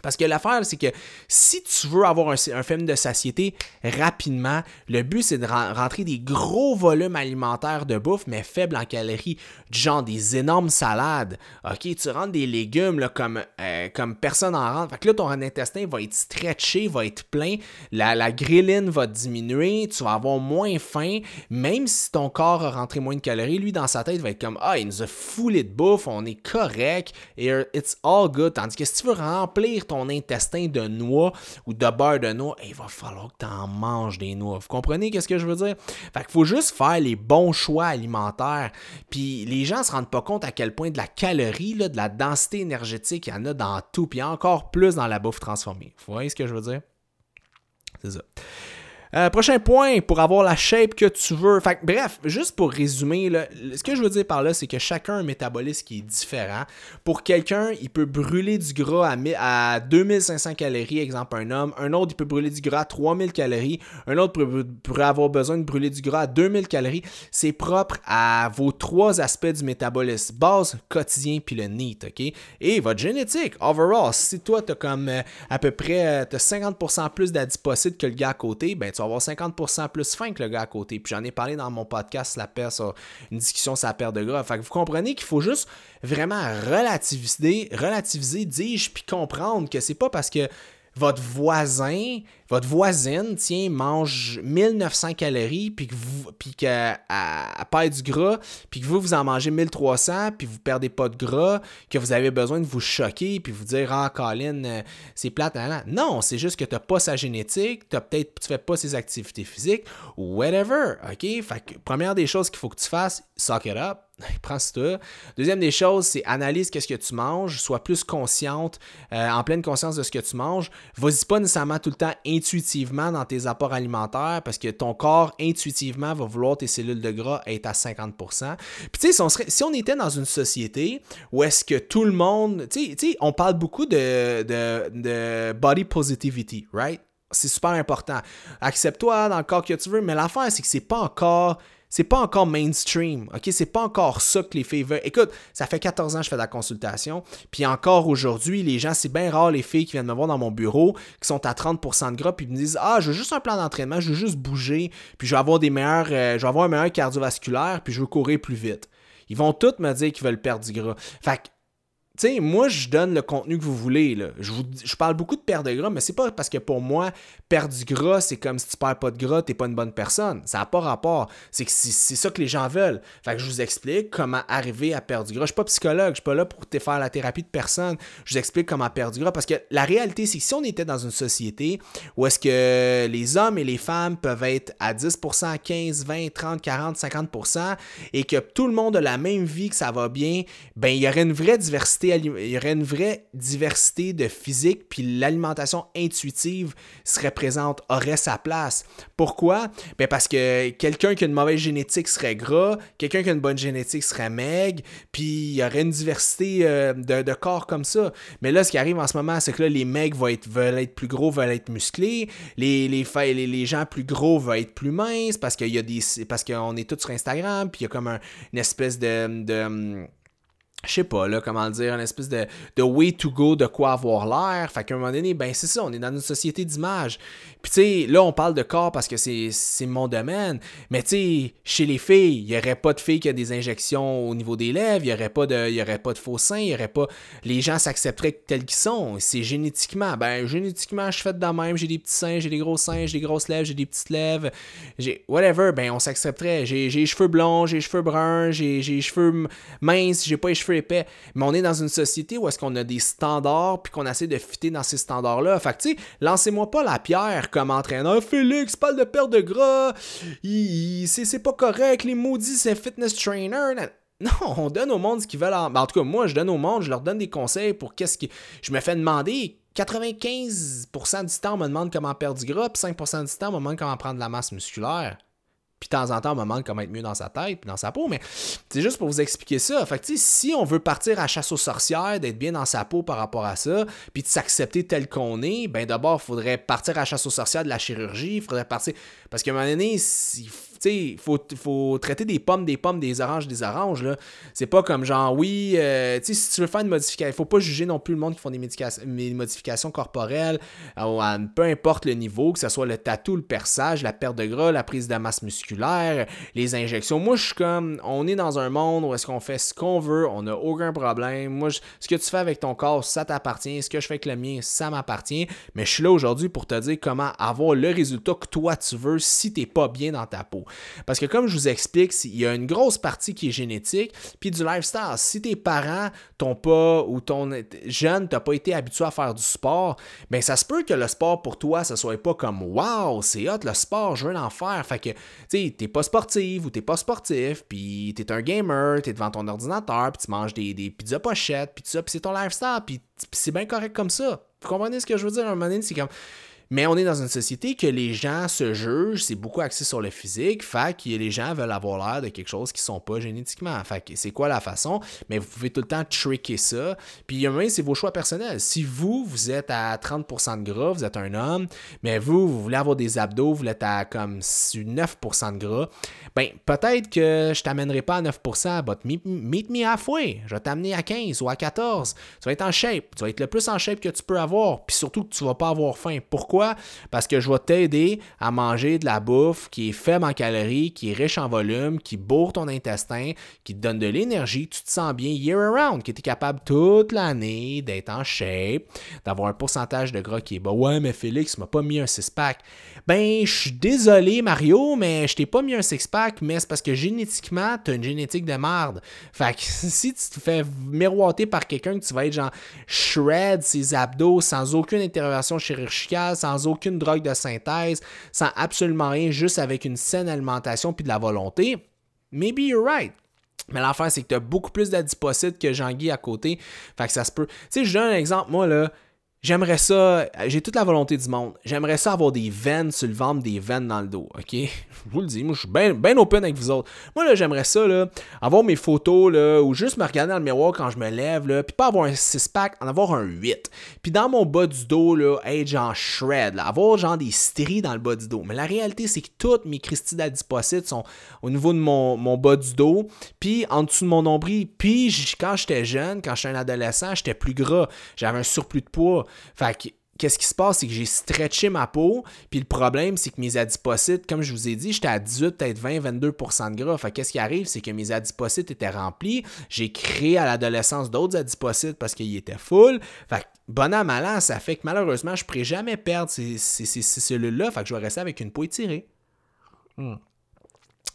Parce que l'affaire, c'est que si tu veux avoir un, film de satiété rapidement, le but, c'est de rentrer des gros volumes alimentaires de bouffe, mais faibles en calories, du genre des énormes salades. OK, tu rentres des légumes là, comme, euh, comme personne en rentre. Fait que là, ton intestin va être stretché, va être plein, la, la va diminuer, tu vas avoir moins faim, même si ton corps a rentré moins de calories, lui, dans sa tête, va être comme Ah, il nous a foulé de bouffe, on est correct, et it's all good. Tandis que si tu veux remplir ton intestin de noix ou de beurre de noix, il va falloir que tu en manges des noix. Vous comprenez qu'est-ce que je veux dire? Fait qu'il faut juste faire les bons choix alimentaires. Puis les gens se rendent pas compte à quel point de la calorie, là, de la densité énergétique, il y en a dans tout, puis encore plus dans la bouffe transformée. Vous voyez ce que je veux dire? C'est ça. Euh, prochain point, pour avoir la shape que tu veux. Fait, bref, juste pour résumer, ce que je veux dire par là, c'est que chacun a un métabolisme qui est différent. Pour quelqu'un, il peut brûler du gras à, à 2500 calories, exemple un homme. Un autre, il peut brûler du gras à 3000 calories. Un autre pourrait avoir besoin de brûler du gras à 2000 calories. C'est propre à vos trois aspects du métabolisme. Base, quotidien, puis le NEAT, OK? Et votre génétique, overall, si toi, tu as comme euh, à peu près as 50% plus d'adipocytes que le gars à côté, ben tu vas avoir 50% plus faim que le gars à côté. Puis j'en ai parlé dans mon podcast La paire une discussion sur la perte de gras. Fait que vous comprenez qu'il faut juste vraiment relativiser, relativiser, dis-je, puis comprendre que c'est pas parce que votre voisin, votre voisine, tiens, mange 1900 calories, puis que vous, puis qu'elle perd du gras, puis que vous, vous en mangez 1300, puis vous perdez pas de gras, que vous avez besoin de vous choquer, puis vous dire, ah, Colin, euh, c'est plate. Non, c'est juste que tu n'as pas sa génétique, as peut-être, tu fais pas ses activités physiques, whatever, OK? Fait que, première des choses qu'il faut que tu fasses, suck it up, prends ça. Deuxième des choses, c'est analyse qu'est-ce que tu manges, sois plus consciente, euh, en pleine conscience de ce que tu manges. Vas-y pas nécessairement tout le temps intuitivement dans tes apports alimentaires parce que ton corps intuitivement va vouloir tes cellules de gras être à 50%. Puis tu sais, si on, était dans une société où est-ce que tout le monde, tu sais, on parle beaucoup de, de, de body positivity, right? C'est super important. Accepte-toi dans le corps que tu veux, mais l'affaire, c'est que c'est pas encore c'est pas encore mainstream, ok? C'est pas encore ça que les filles veulent. Écoute, ça fait 14 ans que je fais de la consultation, puis encore aujourd'hui, les gens, c'est bien rare les filles qui viennent me voir dans mon bureau, qui sont à 30% de gras, puis me disent Ah, je veux juste un plan d'entraînement, je veux juste bouger, puis je veux avoir des meilleurs, euh, je veux avoir un meilleur cardiovasculaire, puis je veux courir plus vite. Ils vont toutes me dire qu'ils veulent perdre du gras. Fait que tu sais, moi, je donne le contenu que vous voulez. Là. Je, je parle beaucoup de perte de gras, mais c'est pas parce que pour moi, perdre du gras, c'est comme si tu perds pas de gras, t'es pas une bonne personne. Ça n'a pas rapport. C'est que c'est ça que les gens veulent. Fait que je vous explique comment arriver à perdre du gras. Je suis pas psychologue, je suis pas là pour te faire la thérapie de personne. Je vous explique comment perdre du gras. Parce que la réalité, c'est que si on était dans une société où est-ce que les hommes et les femmes peuvent être à 10%, 15, 20, 30, 40, 50% et que tout le monde a la même vie, que ça va bien, ben il y aurait une vraie diversité il y aurait une vraie diversité de physique, puis l'alimentation intuitive serait présente, aurait sa place. Pourquoi? Ben parce que quelqu'un qui a une mauvaise génétique serait gras, quelqu'un qui a une bonne génétique serait maigre, puis il y aurait une diversité euh, de, corps comme ça. Mais là, ce qui arrive en ce moment, c'est que là, les mecs vont être, veulent être plus gros, veulent être musclés, les, les, les, gens plus gros veulent être plus minces parce qu'il y qu'on est tous sur Instagram, puis il y a comme une espèce de je sais pas, là, comment dire, une espèce de, de way to go de quoi avoir l'air. Fait qu'à un moment donné, ben c'est ça, on est dans une société d'image. Puis tu sais, là, on parle de corps parce que c'est mon domaine. Mais tu sais, chez les filles, il n'y aurait pas de filles qui ont des injections au niveau des lèvres, il n'y aurait, pas de, y aurait pas de faux seins, il y aurait pas. Les gens s'accepteraient tels qu'ils sont. C'est génétiquement. Ben, génétiquement, je suis fait de même, j'ai des petits seins, j'ai des gros seins, j'ai des grosses lèvres, j'ai des petites lèvres. J'ai. Whatever, ben on s'accepterait. J'ai les cheveux blonds, j'ai les cheveux bruns, j'ai les cheveux minces, j'ai pas les cheveux Mais on est dans une société où est-ce qu'on a des standards puis qu'on essaie de fitter dans ces standards-là. Fait que, tu sais, lancez-moi pas la pierre comme entraîneur. Félix, parle de perte de gras. C'est pas correct. Les maudits, c'est fitness trainer. Non, on donne au monde ce qu'ils veulent. En... En... tout cas, moi, je donne au monde, je leur donne des conseils pour qu'est-ce qui. Je me fais demander. 95% du temps, on me demande comment perdre du gras, puis 5% du temps, on me demande comment prendre de la masse musculaire. Puis de temps en temps, on me demande comment être mieux dans sa tête, puis dans sa peau, mais c'est juste pour vous expliquer ça. Fait que, si on veut partir à chasse aux sorcières, d'être bien dans sa peau par rapport à ça, puis de s'accepter tel qu'on est, ben d'abord, il faudrait partir à chasse aux sorcières de la chirurgie, il faudrait partir. Parce qu'à un moment donné, il il faut, faut traiter des pommes, des pommes, des oranges, des oranges. Là. C'est pas comme genre, oui, euh, si tu veux faire une modification, il faut pas juger non plus le monde qui font des, modifications corporelles, euh, peu importe le niveau, que ce soit le tatou, le perçage, la perte de gras, la prise de masse musculaire, les injections. Moi, je suis comme, on est dans un monde où est-ce qu'on fait ce qu'on veut, on n'a aucun problème. Moi, ce que tu fais avec ton corps, ça t'appartient. Ce que je fais avec le mien, ça m'appartient. Mais je suis là aujourd'hui pour te dire comment avoir le résultat que toi tu veux si t'es pas bien dans ta peau. Parce que comme je vous explique, il y a une grosse partie qui est génétique, puis du lifestyle. Si tes parents t'ont pas, ou ton jeune t'as pas été habitué à faire du sport, ben ça se peut que le sport pour toi, ça soit pas comme Wow, c'est hot le sport, je veux en faire. Fait que, t'es pas sportif ou t'es pas sportif, puis t'es un gamer, t'es devant ton ordinateur, puis tu manges des, des pizzas pochettes, puis tout ça, puis c'est ton lifestyle, puis c'est bien correct comme ça. Vous comprenez ce que je veux dire? Un c'est comme. Mais on est dans une société que les gens se jugent, c'est beaucoup axé sur le physique, fait que les gens veulent avoir l'air de quelque chose qui sont pas génétiquement. Fait que c'est quoi la façon? Mais vous pouvez tout le temps tricker ça. Puis a même, c'est vos choix personnels. Si vous, vous êtes à 30% de gras, vous êtes un homme, mais vous, vous voulez avoir des abdos, vous êtes à comme 9% de gras, ben peut-être que je t'amènerai pas à 9%, but meet, me halfway. Je vais t'amener à 15 ou à 14. Tu vas être en shape. Tu vas être le plus en shape que tu peux avoir. Puis surtout que tu vas pas avoir faim. Pourquoi? Parce que je vais t'aider à manger de la bouffe qui est faible en calories, qui est riche en volume, qui bourre ton intestin, qui te donne de l'énergie, tu te sens bien year-round, que tu es capable toute l'année d'être en shape, d'avoir un pourcentage de gras qui est bas. Ouais, mais Félix m'a pas mis un six-pack. Ben, je suis désolé, Mario, mais je t'ai pas mis un six-pack, mais c'est parce que génétiquement, tu as une génétique de merde. Fait que si tu te fais miroiter par quelqu'un que tu vas être genre shred ses abdos sans aucune intervention chirurgicale, sans aucune drogue de synthèse, sans absolument rien, juste avec une saine alimentation puis de la volonté, maybe you're right. Mais l'affaire, c'est que tu as beaucoup plus d'adipocytes que Jean-Guy à côté. Fait que ça se peut. Tu sais, je donne un exemple, moi, là. J'aimerais ça, j'ai toute la volonté du monde. J'aimerais ça avoir des veines sur le ventre, des veines dans le dos, ok? Je vous le dis, moi je suis bien open avec vous autres. Moi là, j'aimerais ça, là, avoir mes photos, là, ou juste me regarder dans le miroir quand je me lève, là, puis pas avoir un 6-pack, en avoir un 8. Puis dans mon bas du dos, là, être genre shred, là, avoir genre des stries dans le bas du dos. Mais la réalité, c'est que toutes mes cristaux d'adipocytes sont au niveau de mon, mon, bas du dos, puis en dessous de mon nombril. Puis quand j'étais jeune, quand j'étais un adolescent, j'étais plus gras. J'avais un surplus de poids. Fait que qu'est-ce qui se passe, c'est que j'ai stretché ma peau. Puis le problème, c'est que mes adipocytes, comme je vous ai dit, j'étais à 18, peut-être 20, 22% de gras. Fait qu'est-ce qui arrive, c'est que mes adipocytes étaient remplis. J'ai créé à l'adolescence d'autres adipocytes parce qu'ils étaient full. Fait que bon à malin, ça fait que malheureusement, je ne pourrais jamais perdre ces, cellules-là. Fait que je vais rester avec une peau étirée. Hmm.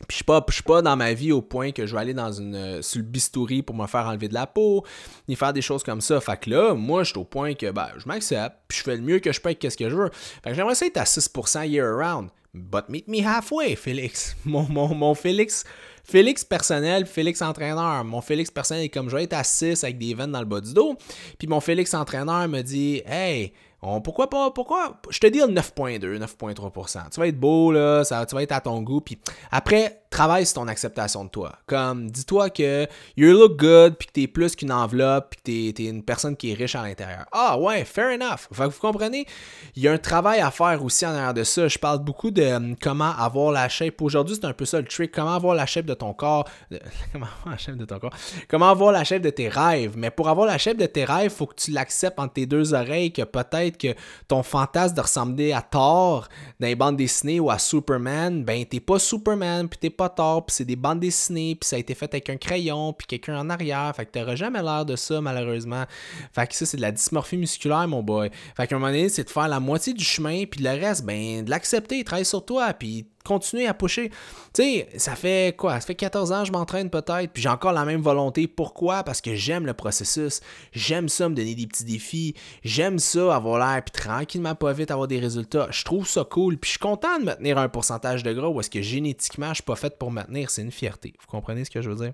Puis je ne suis pas dans ma vie au point que je vais aller dans une euh, sur le bistouri pour me faire enlever de la peau, ni faire des choses comme ça. Fait que là, moi, je suis au point que ben, je m'accepte, puis je fais le mieux que je peux avec ce que je veux. Fait que j'aimerais essayer être à 6% year round. But meet me halfway, Félix. Mon, mon, mon Félix. Félix personnel, Félix entraîneur. Mon Félix personnel est comme je vais être à 6 avec des veines dans le bas du dos. Puis mon Félix entraîneur me dit Hey, pourquoi pas, pourquoi, je te dis 9.2, 9.3%. Tu vas être beau, là, ça, tu vas être à ton goût, puis après, travaille sur ton acceptation de toi. Comme, dis-toi que you look good, puis que t'es plus qu'une enveloppe, puis que t'es, es une personne qui est riche à l'intérieur. Ah ouais, fair enough. Fait que vous comprenez, il y a un travail à faire aussi en arrière de ça. Je parle beaucoup de hum, comment avoir la shape. Aujourd'hui, c'est un peu ça le trick. Comment avoir la shape de ton corps. comment avoir la shape de ton corps? Comment avoir la shape de tes rêves? Mais pour avoir la shape de tes rêves, faut que tu l'acceptes entre tes deux oreilles, que peut-être que ton fantasme de ressembler à Thor dans les bandes dessinées ou à Superman, ben t'es pas Superman, puis t'es pas Puis c'est des bandes dessinées, puis ça a été fait avec un crayon, puis quelqu'un en arrière, fait que t'auras jamais l'air de ça malheureusement. Fait que ça c'est de la dysmorphie musculaire mon boy. Fait qu'à un moment donné, c'est de faire la moitié du chemin, puis le reste, ben de l'accepter, travailler sur toi, puis continuer à pusher. Tu sais, ça fait quoi? Ça fait 14 ans que je m'entraîne peut-être, puis j'ai encore la même volonté. Pourquoi? Parce que j'aime le processus. J'aime ça me donner des petits défis. J'aime ça avoir l'air, puis tranquillement, pas vite, avoir des résultats. Je trouve ça cool, puis je suis content de me tenir un pourcentage de gras où est-ce que génétiquement, je suis pas fait pour me tenir. C'est une fierté. Vous comprenez ce que je veux dire?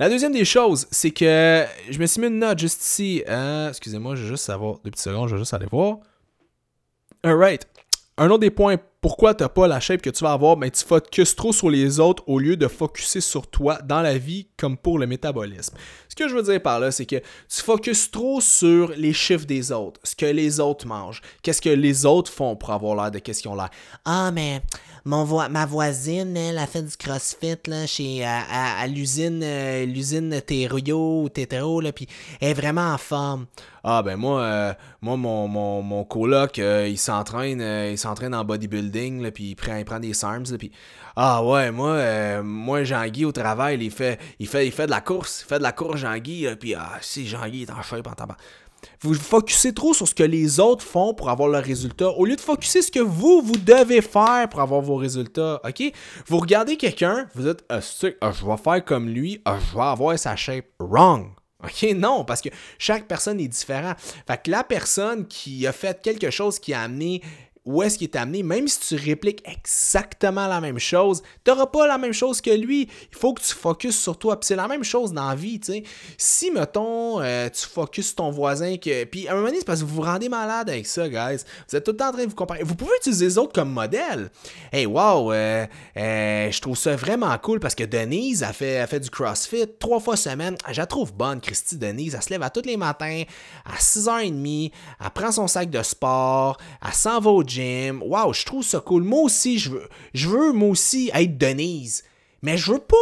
La deuxième des choses, c'est que je me suis mis une note juste ici. Euh, excusez-moi, je vais juste savoir deux petites secondes, je vais juste aller voir. Alright. Un autre des points pourquoi tu n'as pas la shape que tu vas avoir, mais ben, tu focuses trop sur les autres au lieu de focuser sur toi dans la vie comme pour le métabolisme. Ce que je veux dire par là, c'est que tu focuses trop sur les chiffres des autres, ce que les autres mangent, qu'est-ce que les autres font pour avoir l'air de qu'est-ce. Ah, mais mon ma voisine, elle a fait du crossfit là, chez, à, l'usine euh, l'usine ou Tetero, puis elle est vraiment en forme. Ah ben moi, euh, moi mon, mon, mon coloc, euh, il s'entraîne il s'entraîne en bodybuilding, là, puis il prend, il prend des SARMs, puis ah ouais, moi, moi Jean-Guy au travail, il fait, il, fait, il fait de la course, il fait de la course Jean-Guy, puis ah si Jean-Guy est en shape en tabac. Vous focussez trop sur ce que les autres font pour avoir leurs résultats au lieu de focuser ce que vous, vous devez faire pour avoir vos résultats. OK? Vous regardez quelqu'un, vous dites, ah, ah, je vais faire comme lui, ah, je vais avoir sa shape. Wrong. OK? Non, parce que chaque personne est différente. Fait que la personne qui a fait quelque chose qui a amené où est-ce qu'il est amené, même si tu répliques exactement la même chose, tu n'auras pas la même chose que lui. Il faut que tu focuses sur toi. Puis c'est la même chose dans la vie, tu sais. Si, mettons, euh, tu focuses ton voisin, que... puis à un moment donné, c'est parce que vous vous rendez malade avec ça, guys. Vous êtes tout le temps en train de vous comparer. Vous pouvez utiliser les autres comme modèle. Hey, wow, euh, euh, je trouve ça vraiment cool parce que Denise a fait, fait du CrossFit trois fois semaine. Je la trouve bonne, Christy Denise. Elle se lève à tous les matins à 6h30. Elle prend son sac de sport. Elle s'en va au gym. Waouh, je trouve ça cool. Moi aussi, je veux, je veux moi aussi être Denise. Mais je veux pas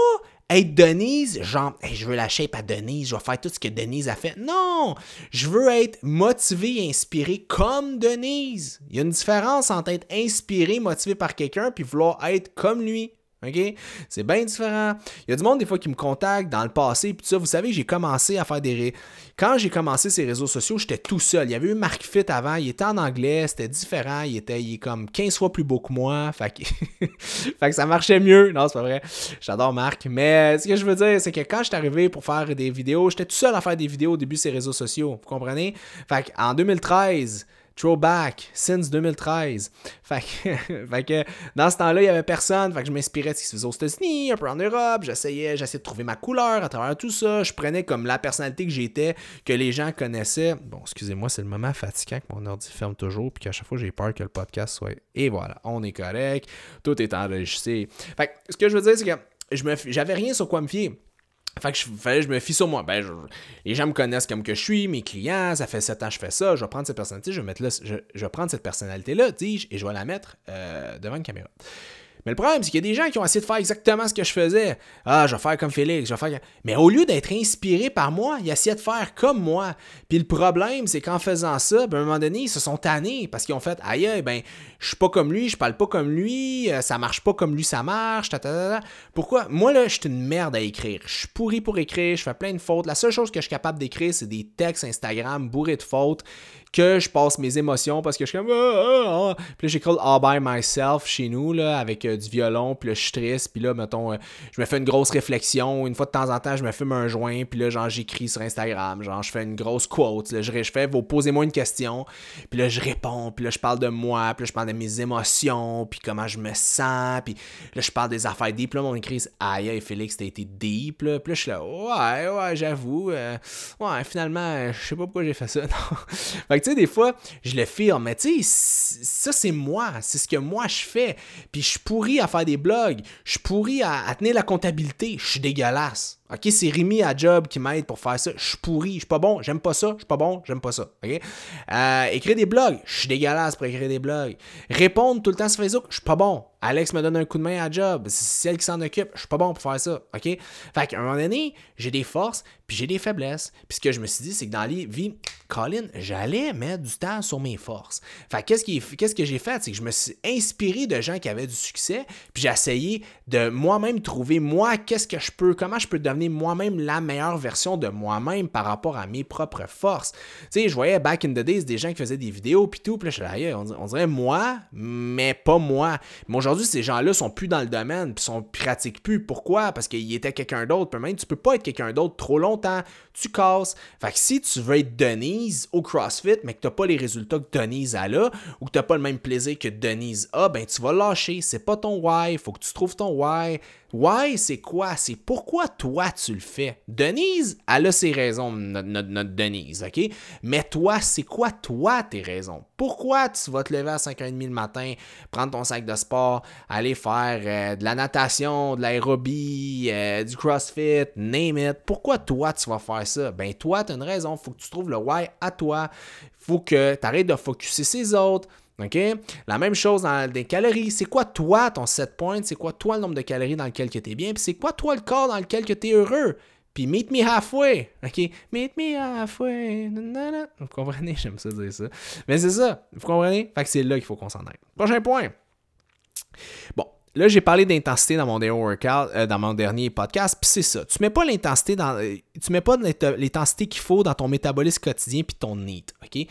être Denise, genre, je veux la shape à Denise, je vais faire tout ce que Denise a fait. Non! Je veux être motivé inspiré comme Denise. Il y a une différence entre être inspiré, motivé par quelqu'un, puis vouloir être comme lui. OK? C'est bien différent. Il y a du monde des fois qui me contacte dans le passé, puis ça, vous savez, j'ai commencé à faire des... Quand j'ai commencé ces réseaux sociaux, j'étais tout seul. Il y avait eu Mark Fit avant, il était en anglais, c'était différent, il était il est comme 15 fois plus beau que moi, fait que, fait que ça marchait mieux. Non, c'est pas vrai. J'adore Marc, mais ce que je veux dire, c'est que quand je suis arrivé pour faire des vidéos, j'étais tout seul à faire des vidéos au début de ces réseaux sociaux, vous comprenez? Fait qu'en 2013, Throwback, since 2013. Fait que, dans ce temps-là, il n'y avait personne. Fait que je m'inspirais de ce qui se faisait aux États-Unis, un peu en Europe. J'essayais, j'essayais de trouver ma couleur à travers tout ça. Je prenais comme la personnalité que j'étais, que les gens connaissaient. Bon, excusez-moi, c'est le moment fatigant que mon ordi ferme toujours, puis qu'à chaque fois, j'ai peur que le podcast soit. Et voilà, on est correct. Tout est enregistré. Fait que ce que je veux dire, c'est que je me, j'avais rien sur quoi me fier. Fait que je, je me fie sur moi. Ben, les gens me connaissent comme que je suis, mes clients, ça fait 7 ans que je fais ça, je vais prendre cette personnalité, je vais, mettre là, je, je vais prendre cette personnalité-là, dis-je, et je vais la mettre euh, devant une caméra. Mais le problème, c'est qu'il y a des gens qui ont essayé de faire exactement ce que je faisais. Ah, je vais faire comme Félix, je vais faire. Mais au lieu d'être inspiré par moi, ils essayaient de faire comme moi. Puis le problème, c'est qu'en faisant ça, ben, à un moment donné, ils se sont tannés parce qu'ils ont fait Aïe, ben, je suis pas comme lui, je parle pas comme lui, euh, ça marche pas comme lui, ça marche. Pourquoi? Moi, là, je suis une merde à écrire. Je suis pourri pour écrire, je fais plein de fautes. La seule chose que je suis capable d'écrire, c'est des textes Instagram bourrés de fautes que je passe mes émotions parce que je suis comme ah, ah, ah. puis là j'écris all by myself chez nous là avec euh, du violon puis là je suis triste puis là mettons euh, je me fais une grosse réflexion. Une fois de temps en temps je me fume un joint puis là genre j'écris sur Instagram genre je fais une grosse quote là, je, je fais vous posez-moi une question puis là je réponds puis là je parle de moi puis là je parle de mes émotions puis comment je me sens puis là je parle des affaires deep là mon écrit aïe Félix t'as été deep là. Puis là je suis là ouais ouais j'avoue euh, ouais finalement je sais pas pourquoi j'ai fait ça non tu sais, des fois, je le filme, mais tu sais, ça, c'est moi. C'est ce que moi, je fais. Puis je suis pourri à faire des blogs. Je suis pourri à tenir la comptabilité. Je suis dégueulasse. OK, c'est Rémi à job qui m'aide pour faire ça. Je suis pourri, je suis pas bon, j'aime pas ça, je suis pas bon, j'aime pas ça. OK? Euh, écrire des blogs, je suis dégueulasse pour écrire des blogs. Répondre tout le temps sur Facebook, je suis pas bon. Alex me donne un coup de main à job, c'est elle qui s'en occupe, je suis pas bon pour faire ça. OK? Fait qu'à un moment donné, j'ai des forces, puis j'ai des faiblesses. Puis ce que je me suis dit, c'est que dans la vie, Colin, j'allais mettre du temps sur mes forces. Fait qu'est-ce, qu'est-ce que j'ai fait? C'est que je me suis inspiré de gens qui avaient du succès, puis j'ai essayé de moi-même trouver, moi, qu'est-ce que je peux, comment je peux devenir moi-même la meilleure version de moi-même par rapport à mes propres forces. Tu sais, je voyais back in the days des gens qui faisaient des vidéos puis tout, puis là, je on, dirait moi, mais pas moi. Mais aujourd'hui, ces gens-là sont plus dans le domaine, puis sont pratiquent plus. Pourquoi? Parce qu'ils étaient quelqu'un d'autre. Même, tu peux pas être quelqu'un d'autre trop longtemps. Tu casses. Fait que si tu veux être Denise au CrossFit, mais que t'as pas les résultats que Denise a là, ou que t'as pas le même plaisir que Denise a, ben tu vas lâcher. C'est pas ton why. Faut que tu trouves ton why. Why, c'est quoi? C'est pourquoi toi tu le fais. Denise, elle a ses raisons, notre, Denise, OK? Mais toi, c'est quoi toi tes raisons? Pourquoi tu vas te lever à 5h30 le matin, prendre ton sac de sport, aller faire euh, de la natation, de l'aérobie, euh, du crossfit, name it? Pourquoi toi tu vas faire ça? Ben toi, tu as une raison. Faut que tu trouves le why à toi. Faut que tu arrêtes de focuser ses autres OK? La même chose dans les calories. C'est quoi toi ton set point? C'est quoi toi le nombre de calories dans lequel tu es bien? Puis c'est quoi toi le corps dans lequel tu es heureux? Puis meet me halfway. OK? Meet me halfway. Vous comprenez? J'aime ça dire ça. Mais c'est ça. Vous comprenez? Fait que c'est là qu'il faut qu'on s'en aille. Prochain point. Bon, Là, j'ai parlé d'intensité dans mon dernier workout, euh, dans mon dernier podcast, puis c'est ça. Tu mets pas l'intensité dans, euh, tu mets pas l'intensité qu'il faut dans ton métabolisme quotidien puis ton NEAT, ok?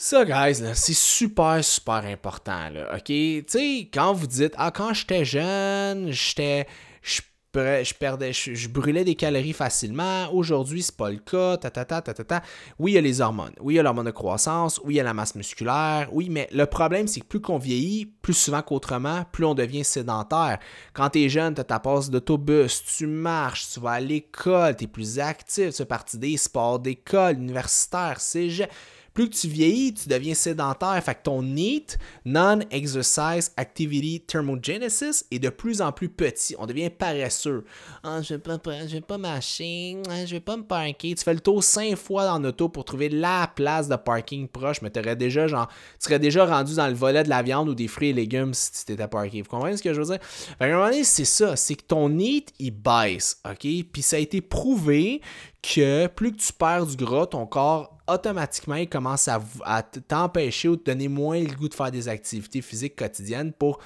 Ça, guys, c'est super, super important, là, ok? Tu sais, quand vous dites, ah, quand j'étais jeune, j'étais, je perdais, je, brûlais des calories facilement. Aujourd'hui, c'est pas le cas. Ta, ta, ta, ta, ta, Oui, il y a les hormones. Oui, il y a l'hormone de croissance. Oui, il y a la masse musculaire. Oui, mais le problème, c'est que plus qu'on vieillit, plus souvent qu'autrement, plus on devient sédentaire. Quand tu es jeune, tu as ta passe d'autobus, tu marches, tu vas à l'école, tu es plus actif, tu fais partie des sports d'école, universitaire, cégep plus que tu vieillis, tu deviens sédentaire. Fait que ton NEAT, Non-Exercise Activity Thermogenesis, est de plus en plus petit. On devient paresseux. Ah, je je vais pas marcher, ah, je vais pas me parker. Tu fais le tour cinq fois dans l'auto pour trouver la place de parking proche, mais aurais déjà, genre, tu serais déjà rendu dans le volet de la viande ou des fruits et légumes si tu t'étais parké. Vous comprenez ce que je veux dire? Fait un moment donné, c'est ça. C'est que ton NEAT, il baisse. OK? Puis ça a été prouvé que plus que tu perds du gras, ton corps automatiquement, commence à, t'empêcher ou te donner moins le goût de faire des activités physiques quotidiennes pour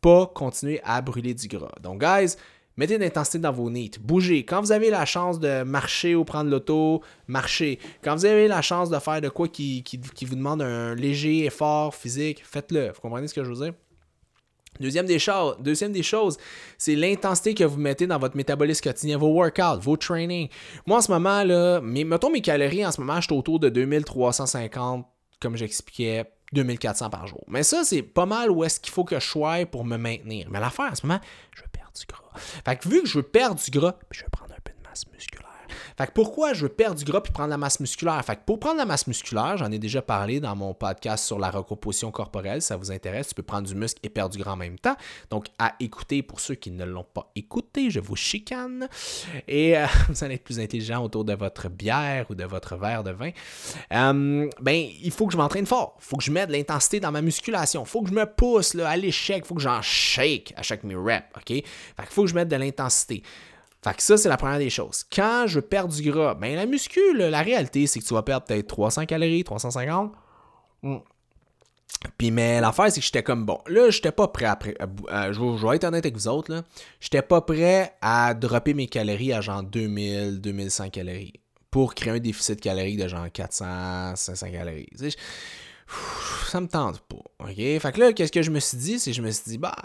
pas continuer à brûler du gras. Donc, guys, mettez de l'intensité dans vos needs. Bougez. Quand vous avez la chance de marcher ou prendre l'auto, marchez. Quand vous avez la chance de faire de quoi qui, qui vous demande un léger effort physique, faites-le. Vous comprenez ce que je veux dire? Deuxième des, choses, c'est l'intensité que vous mettez dans votre métabolisme quotidien, vos workouts, vos trainings. Moi, en ce moment, là, mettons mes calories, en ce moment, je suis autour de 2350, comme j'expliquais, 2400 par jour. Mais ça, c'est pas mal où est-ce qu'il faut que je sois pour me maintenir. Mais l'affaire, en ce moment, je veux perdre du gras. Fait que vu que je veux perdre du gras, je vais prendre un peu de masse musculaire. Fait que pourquoi je veux perdre du gras puis prendre la masse musculaire? Fait que pour prendre la masse musculaire, j'en ai déjà parlé dans mon podcast sur la recomposition corporelle. Si ça vous intéresse, tu peux prendre du muscle et perdre du gras en même temps. Donc, à écouter pour ceux qui ne l'ont pas écouté, je vous chicane. Et euh, vous allez être plus intelligent autour de votre bière ou de votre verre de vin. Euh, ben, il faut que je m'entraîne fort. Il faut que je mette de l'intensité dans ma musculation. Il faut que je me pousse là, à l'échec. Il faut que j'en shake à chaque mes reps. OK? Fait faut que je mette de l'intensité. Fait ça, c'est la première des choses. Quand je perds du gras, ben la muscu, la réalité, c'est que tu vas perdre peut-être 300 calories, 350. Hmm. Puis, mais l'affaire, c'est que j'étais comme bon. Là, j'étais pas prêt à. Euh, je, vais, être honnête avec vous autres, là. J'étais pas prêt à dropper mes calories à genre 2000, 2100 calories. Pour créer un déficit calorique de genre 400, 500 calories ça me tente pas. OK? Fait que là, qu'est-ce que je me suis dit? C'est je me suis dit, bah,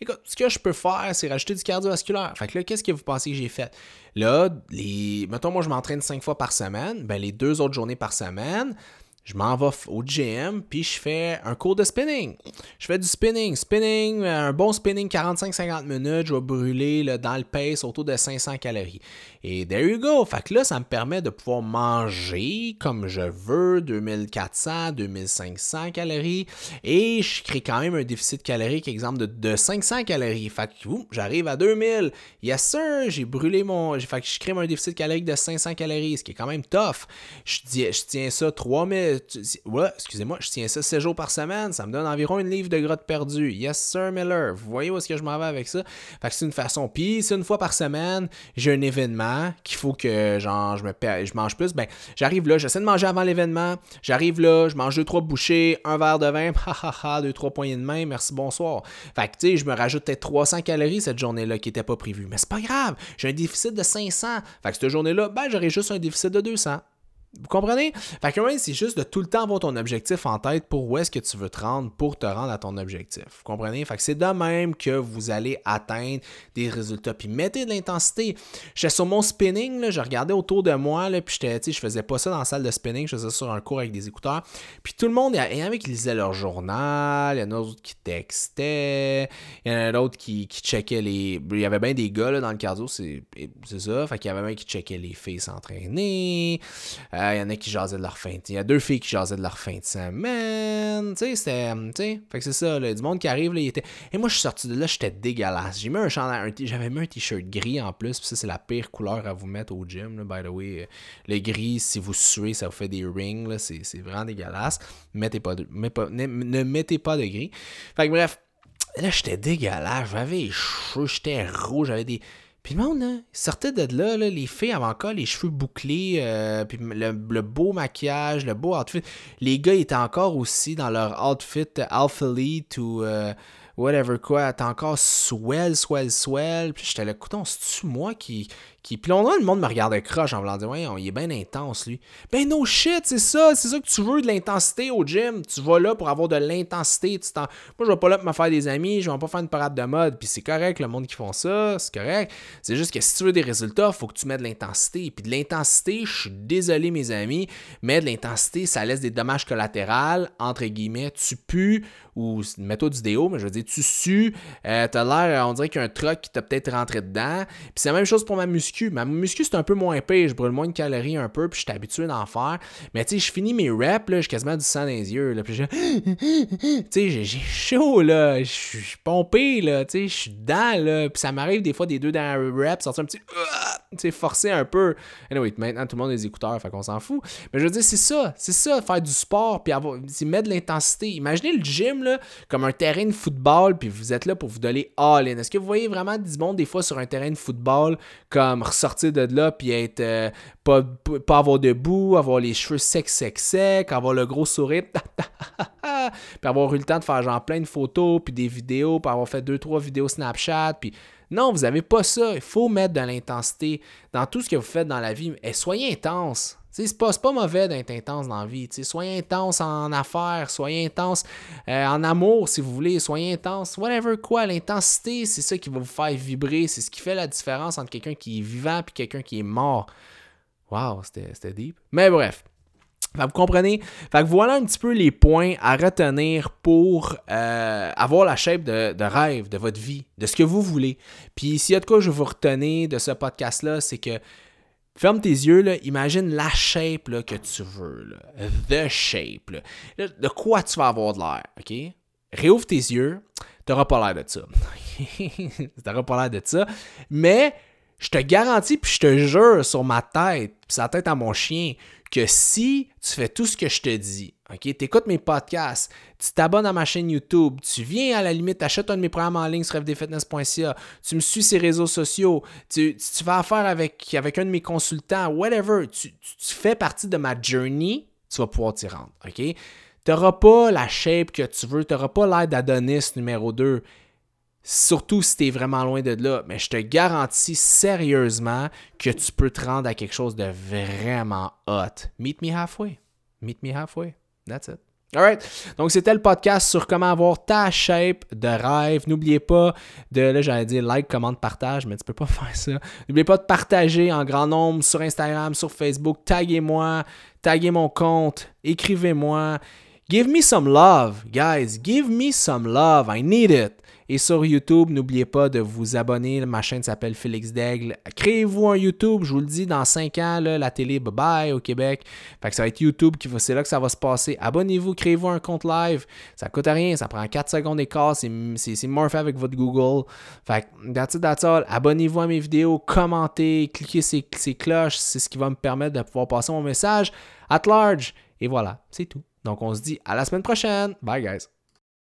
écoute, ce que je peux faire, c'est rajouter du cardiovasculaire. Fait que là, qu'est-ce que vous pensez que j'ai fait? Là, les. Mettons, moi, je m'entraîne cinq fois par semaine. Ben, les deux autres journées par semaine, je m'en vais au gym, puis je fais un cours de spinning. Je fais du spinning. Spinning, un bon spinning 45-50 minutes, je vais brûler là, dans le pace autour de 500 calories. Et there you go. Fait que là, ça me permet de pouvoir manger comme je veux, 2400, 2500 calories. Et je crée quand même un déficit calorique, exemple, de, de 500 calories. Fait que j'arrive à 2000. Yes, sir, j'ai brûlé mon. Fait que je crée un déficit calorique de 500 calories, ce qui est quand même tough. Je, je tiens ça 3000. Ouais, excusez-moi, je tiens ça 7 jours par semaine. Ça me donne environ une livre de grotte perdue. Yes, sir, Miller. Vous voyez où est-ce que je m'en vais avec ça? Fait que c'est une façon. Puis, c'est une fois par semaine, j'ai un événement qu'il faut que genre, je, me je mange plus, ben j'arrive là, j'essaie de manger avant l'événement, j'arrive là, je mange deux, trois bouchées, un verre de vin, ha deux, trois poignées de main, merci, bonsoir. Fait que tu sais, je me rajoute peut-être 300 calories cette journée-là qui n'était pas prévue. Mais c'est pas grave, j'ai un déficit de 500. Fait que cette journée-là, ben j'aurai juste un déficit de 200. Vous comprenez? Fait que c'est juste de tout le temps avoir ton objectif en tête pour où est-ce que tu veux te rendre pour te rendre à ton objectif. Vous comprenez? Fait que c'est de même que vous allez atteindre des résultats. Puis mettez de l'intensité. J'étais sur mon spinning, là, je regardais autour de moi, là, puis j'étais, je faisais pas ça dans la salle de spinning, je faisais ça sur un cours avec des écouteurs. Puis tout le monde, il y en avait qui lisaient leur journal, il y en a d'autres qui textaient, il y en a d'autres qui, qui checkaient les. Il y avait bien des gars là, dans le cardio, c'est, ça. Fait qu'il y avait bien qui checkaient les filles s'entraîner. Euh, il y en a qui jasaient de leur fin. Il y a deux filles qui jasaient de leur fin de semaine. Tu sais, c'était. Fait que c'est ça. Du monde qui arrive, là, il était. Et moi, je suis sorti de là, j'étais dégueulasse. J'ai mis un chandail. J'avais mis un t-shirt gris en plus. Puis ça, c'est la pire couleur à vous mettre au gym. Là, by the way. Le gris, si vous suez, ça vous fait des rings. Là, c'est, vraiment dégueulasse. Mettez pas de, ne, mettez pas de gris. Fait que bref. Là, j'étais dégueulasse. J'avais les cheveux, j'étais rouge, j'avais des. Puis le monde, là, sortait de là, les filles avaient encore les cheveux bouclés, euh, le, beau maquillage, le beau outfit. Les gars étaient encore aussi dans leur outfit Alpha Elite ou, euh, whatever quoi, t'es encore swell, swell, swell. Puis j'étais là, coudon, c'est-tu moi qui, qui. Puis là, le monde me regardait croche en voulant dire, ouais, il est bien intense, lui. Ben, no shit, c'est ça, c'est ça que tu veux, de l'intensité au gym. Tu vas là pour avoir de l'intensité. Moi, je vais pas là pour me faire des amis, je vais pas faire une parade de mode. Puis c'est correct, le monde qui font ça, c'est correct. C'est juste que si tu veux des résultats, faut que tu mettes de l'intensité. Puis de l'intensité, je suis désolé, mes amis, mais de l'intensité, ça laisse des dommages collatéraux, entre guillemets. Tu pues ou mets-toi du déo, mais je veux dire, tu sues, euh, t'as l'air, on dirait qu'il y a un truc qui t'a peut-être rentré dedans. Puis c'est la même chose pour ma muscu. Ma muscu, c'est un peu moins épais, je brûle moins de calories un peu, puis je suis habitué d'en faire. Mais tu sais, je finis mes reps, là, j'ai quasiment du sang dans les yeux, là, puis je... tu sais, j'ai chaud, là, je suis pompé, là, tu sais, je suis dedans, là, puis ça m'arrive des fois des deux dernières reps, sortir un petit... Tu sais, forcer un peu. Anyway, maintenant, tout le monde a des écouteurs, fait qu'on s'en fout. Mais je veux dire, c'est ça, c'est ça, faire du sport, puis avoir, mettre de l'intensité. Imaginez le gym, comme un terrain de football, puis vous êtes là pour vous donner all-in. Est-ce que vous voyez vraiment du monde des fois sur un terrain de football, comme ressortir de là, puis être euh, pas, pas avoir de boue, avoir les cheveux secs, secs, secs, avoir le gros sourire, puis avoir eu le temps de faire genre plein de photos, puis des vidéos, puis avoir fait deux, trois vidéos Snapchat, puis non, vous n'avez pas ça. Il faut mettre de l'intensité dans tout ce que vous faites dans la vie. Et soyez intense. C'est pas, pas mauvais d'être intense dans la vie. Soyez intense en affaires, soyez intense euh, en amour si vous voulez, soyez intense, whatever quoi. L'intensité, c'est ça qui va vous faire vibrer. C'est ce qui fait la différence entre quelqu'un qui est vivant et quelqu'un qui est mort. Wow, c'était deep. Mais bref. vous comprenez? Fait que voilà un petit peu les points à retenir pour euh, avoir la shape de, de, rêve de votre vie, de ce que vous voulez. Puis s'il y a de quoi je vous retenir de ce podcast-là, c'est que Ferme tes yeux, là, imagine la shape là, que tu veux. The shape. Là. De quoi tu vas avoir de l'air, OK? Réouvre tes yeux, t'auras pas l'air de ça. t'auras pas l'air de ça. Mais je te garantis, puis je te jure sur ma tête, puis sa tête à mon chien, que si tu fais tout ce que je te dis, OK, tu écoutes mes podcasts, tu t'abonnes à ma chaîne YouTube, tu viens à la limite, achètes un de mes programmes en ligne sur fdfitness.ca, tu me suis sur les réseaux sociaux, tu, tu vas affaire avec, avec un de mes consultants, whatever, tu, tu, fais partie de ma journey, tu vas pouvoir t'y rendre? Tu n'auras pas la shape que tu veux, tu n'auras pas l'air d'Adonis numéro 2, Surtout si tu es vraiment loin de là. Mais je te garantis sérieusement que tu peux te rendre à quelque chose de vraiment hot. Meet me halfway. Meet me halfway. That's it. Alright, donc c'était le podcast sur comment avoir ta shape de rêve. N'oubliez pas de, là j'allais dire like, commande, partage, mais tu peux pas faire ça. N'oubliez pas de partager en grand nombre sur Instagram, sur Facebook. Taguez-moi, taguez mon compte, écrivez-moi. Give me some love, guys. Give me some love. I need it. Et sur YouTube, n'oubliez pas de vous abonner. Ma chaîne s'appelle Félix Daigle. Créez-vous un YouTube, je vous le dis, dans 5 ans, la télé, bye bye au Québec. Fait que ça va être YouTube, qui c'est là que ça va se passer. Abonnez-vous, créez-vous un compte live. Ça coûte rien, ça prend 4 secondes d'écart. C'est, c'est, morph avec votre Google. Fait. Abonnez-vous à mes vidéos, commentez, cliquez ces, ces cloches. C'est ce qui va me permettre de pouvoir passer mon message at large. Et voilà, c'est tout. Donc on se dit à la semaine prochaine. Bye guys.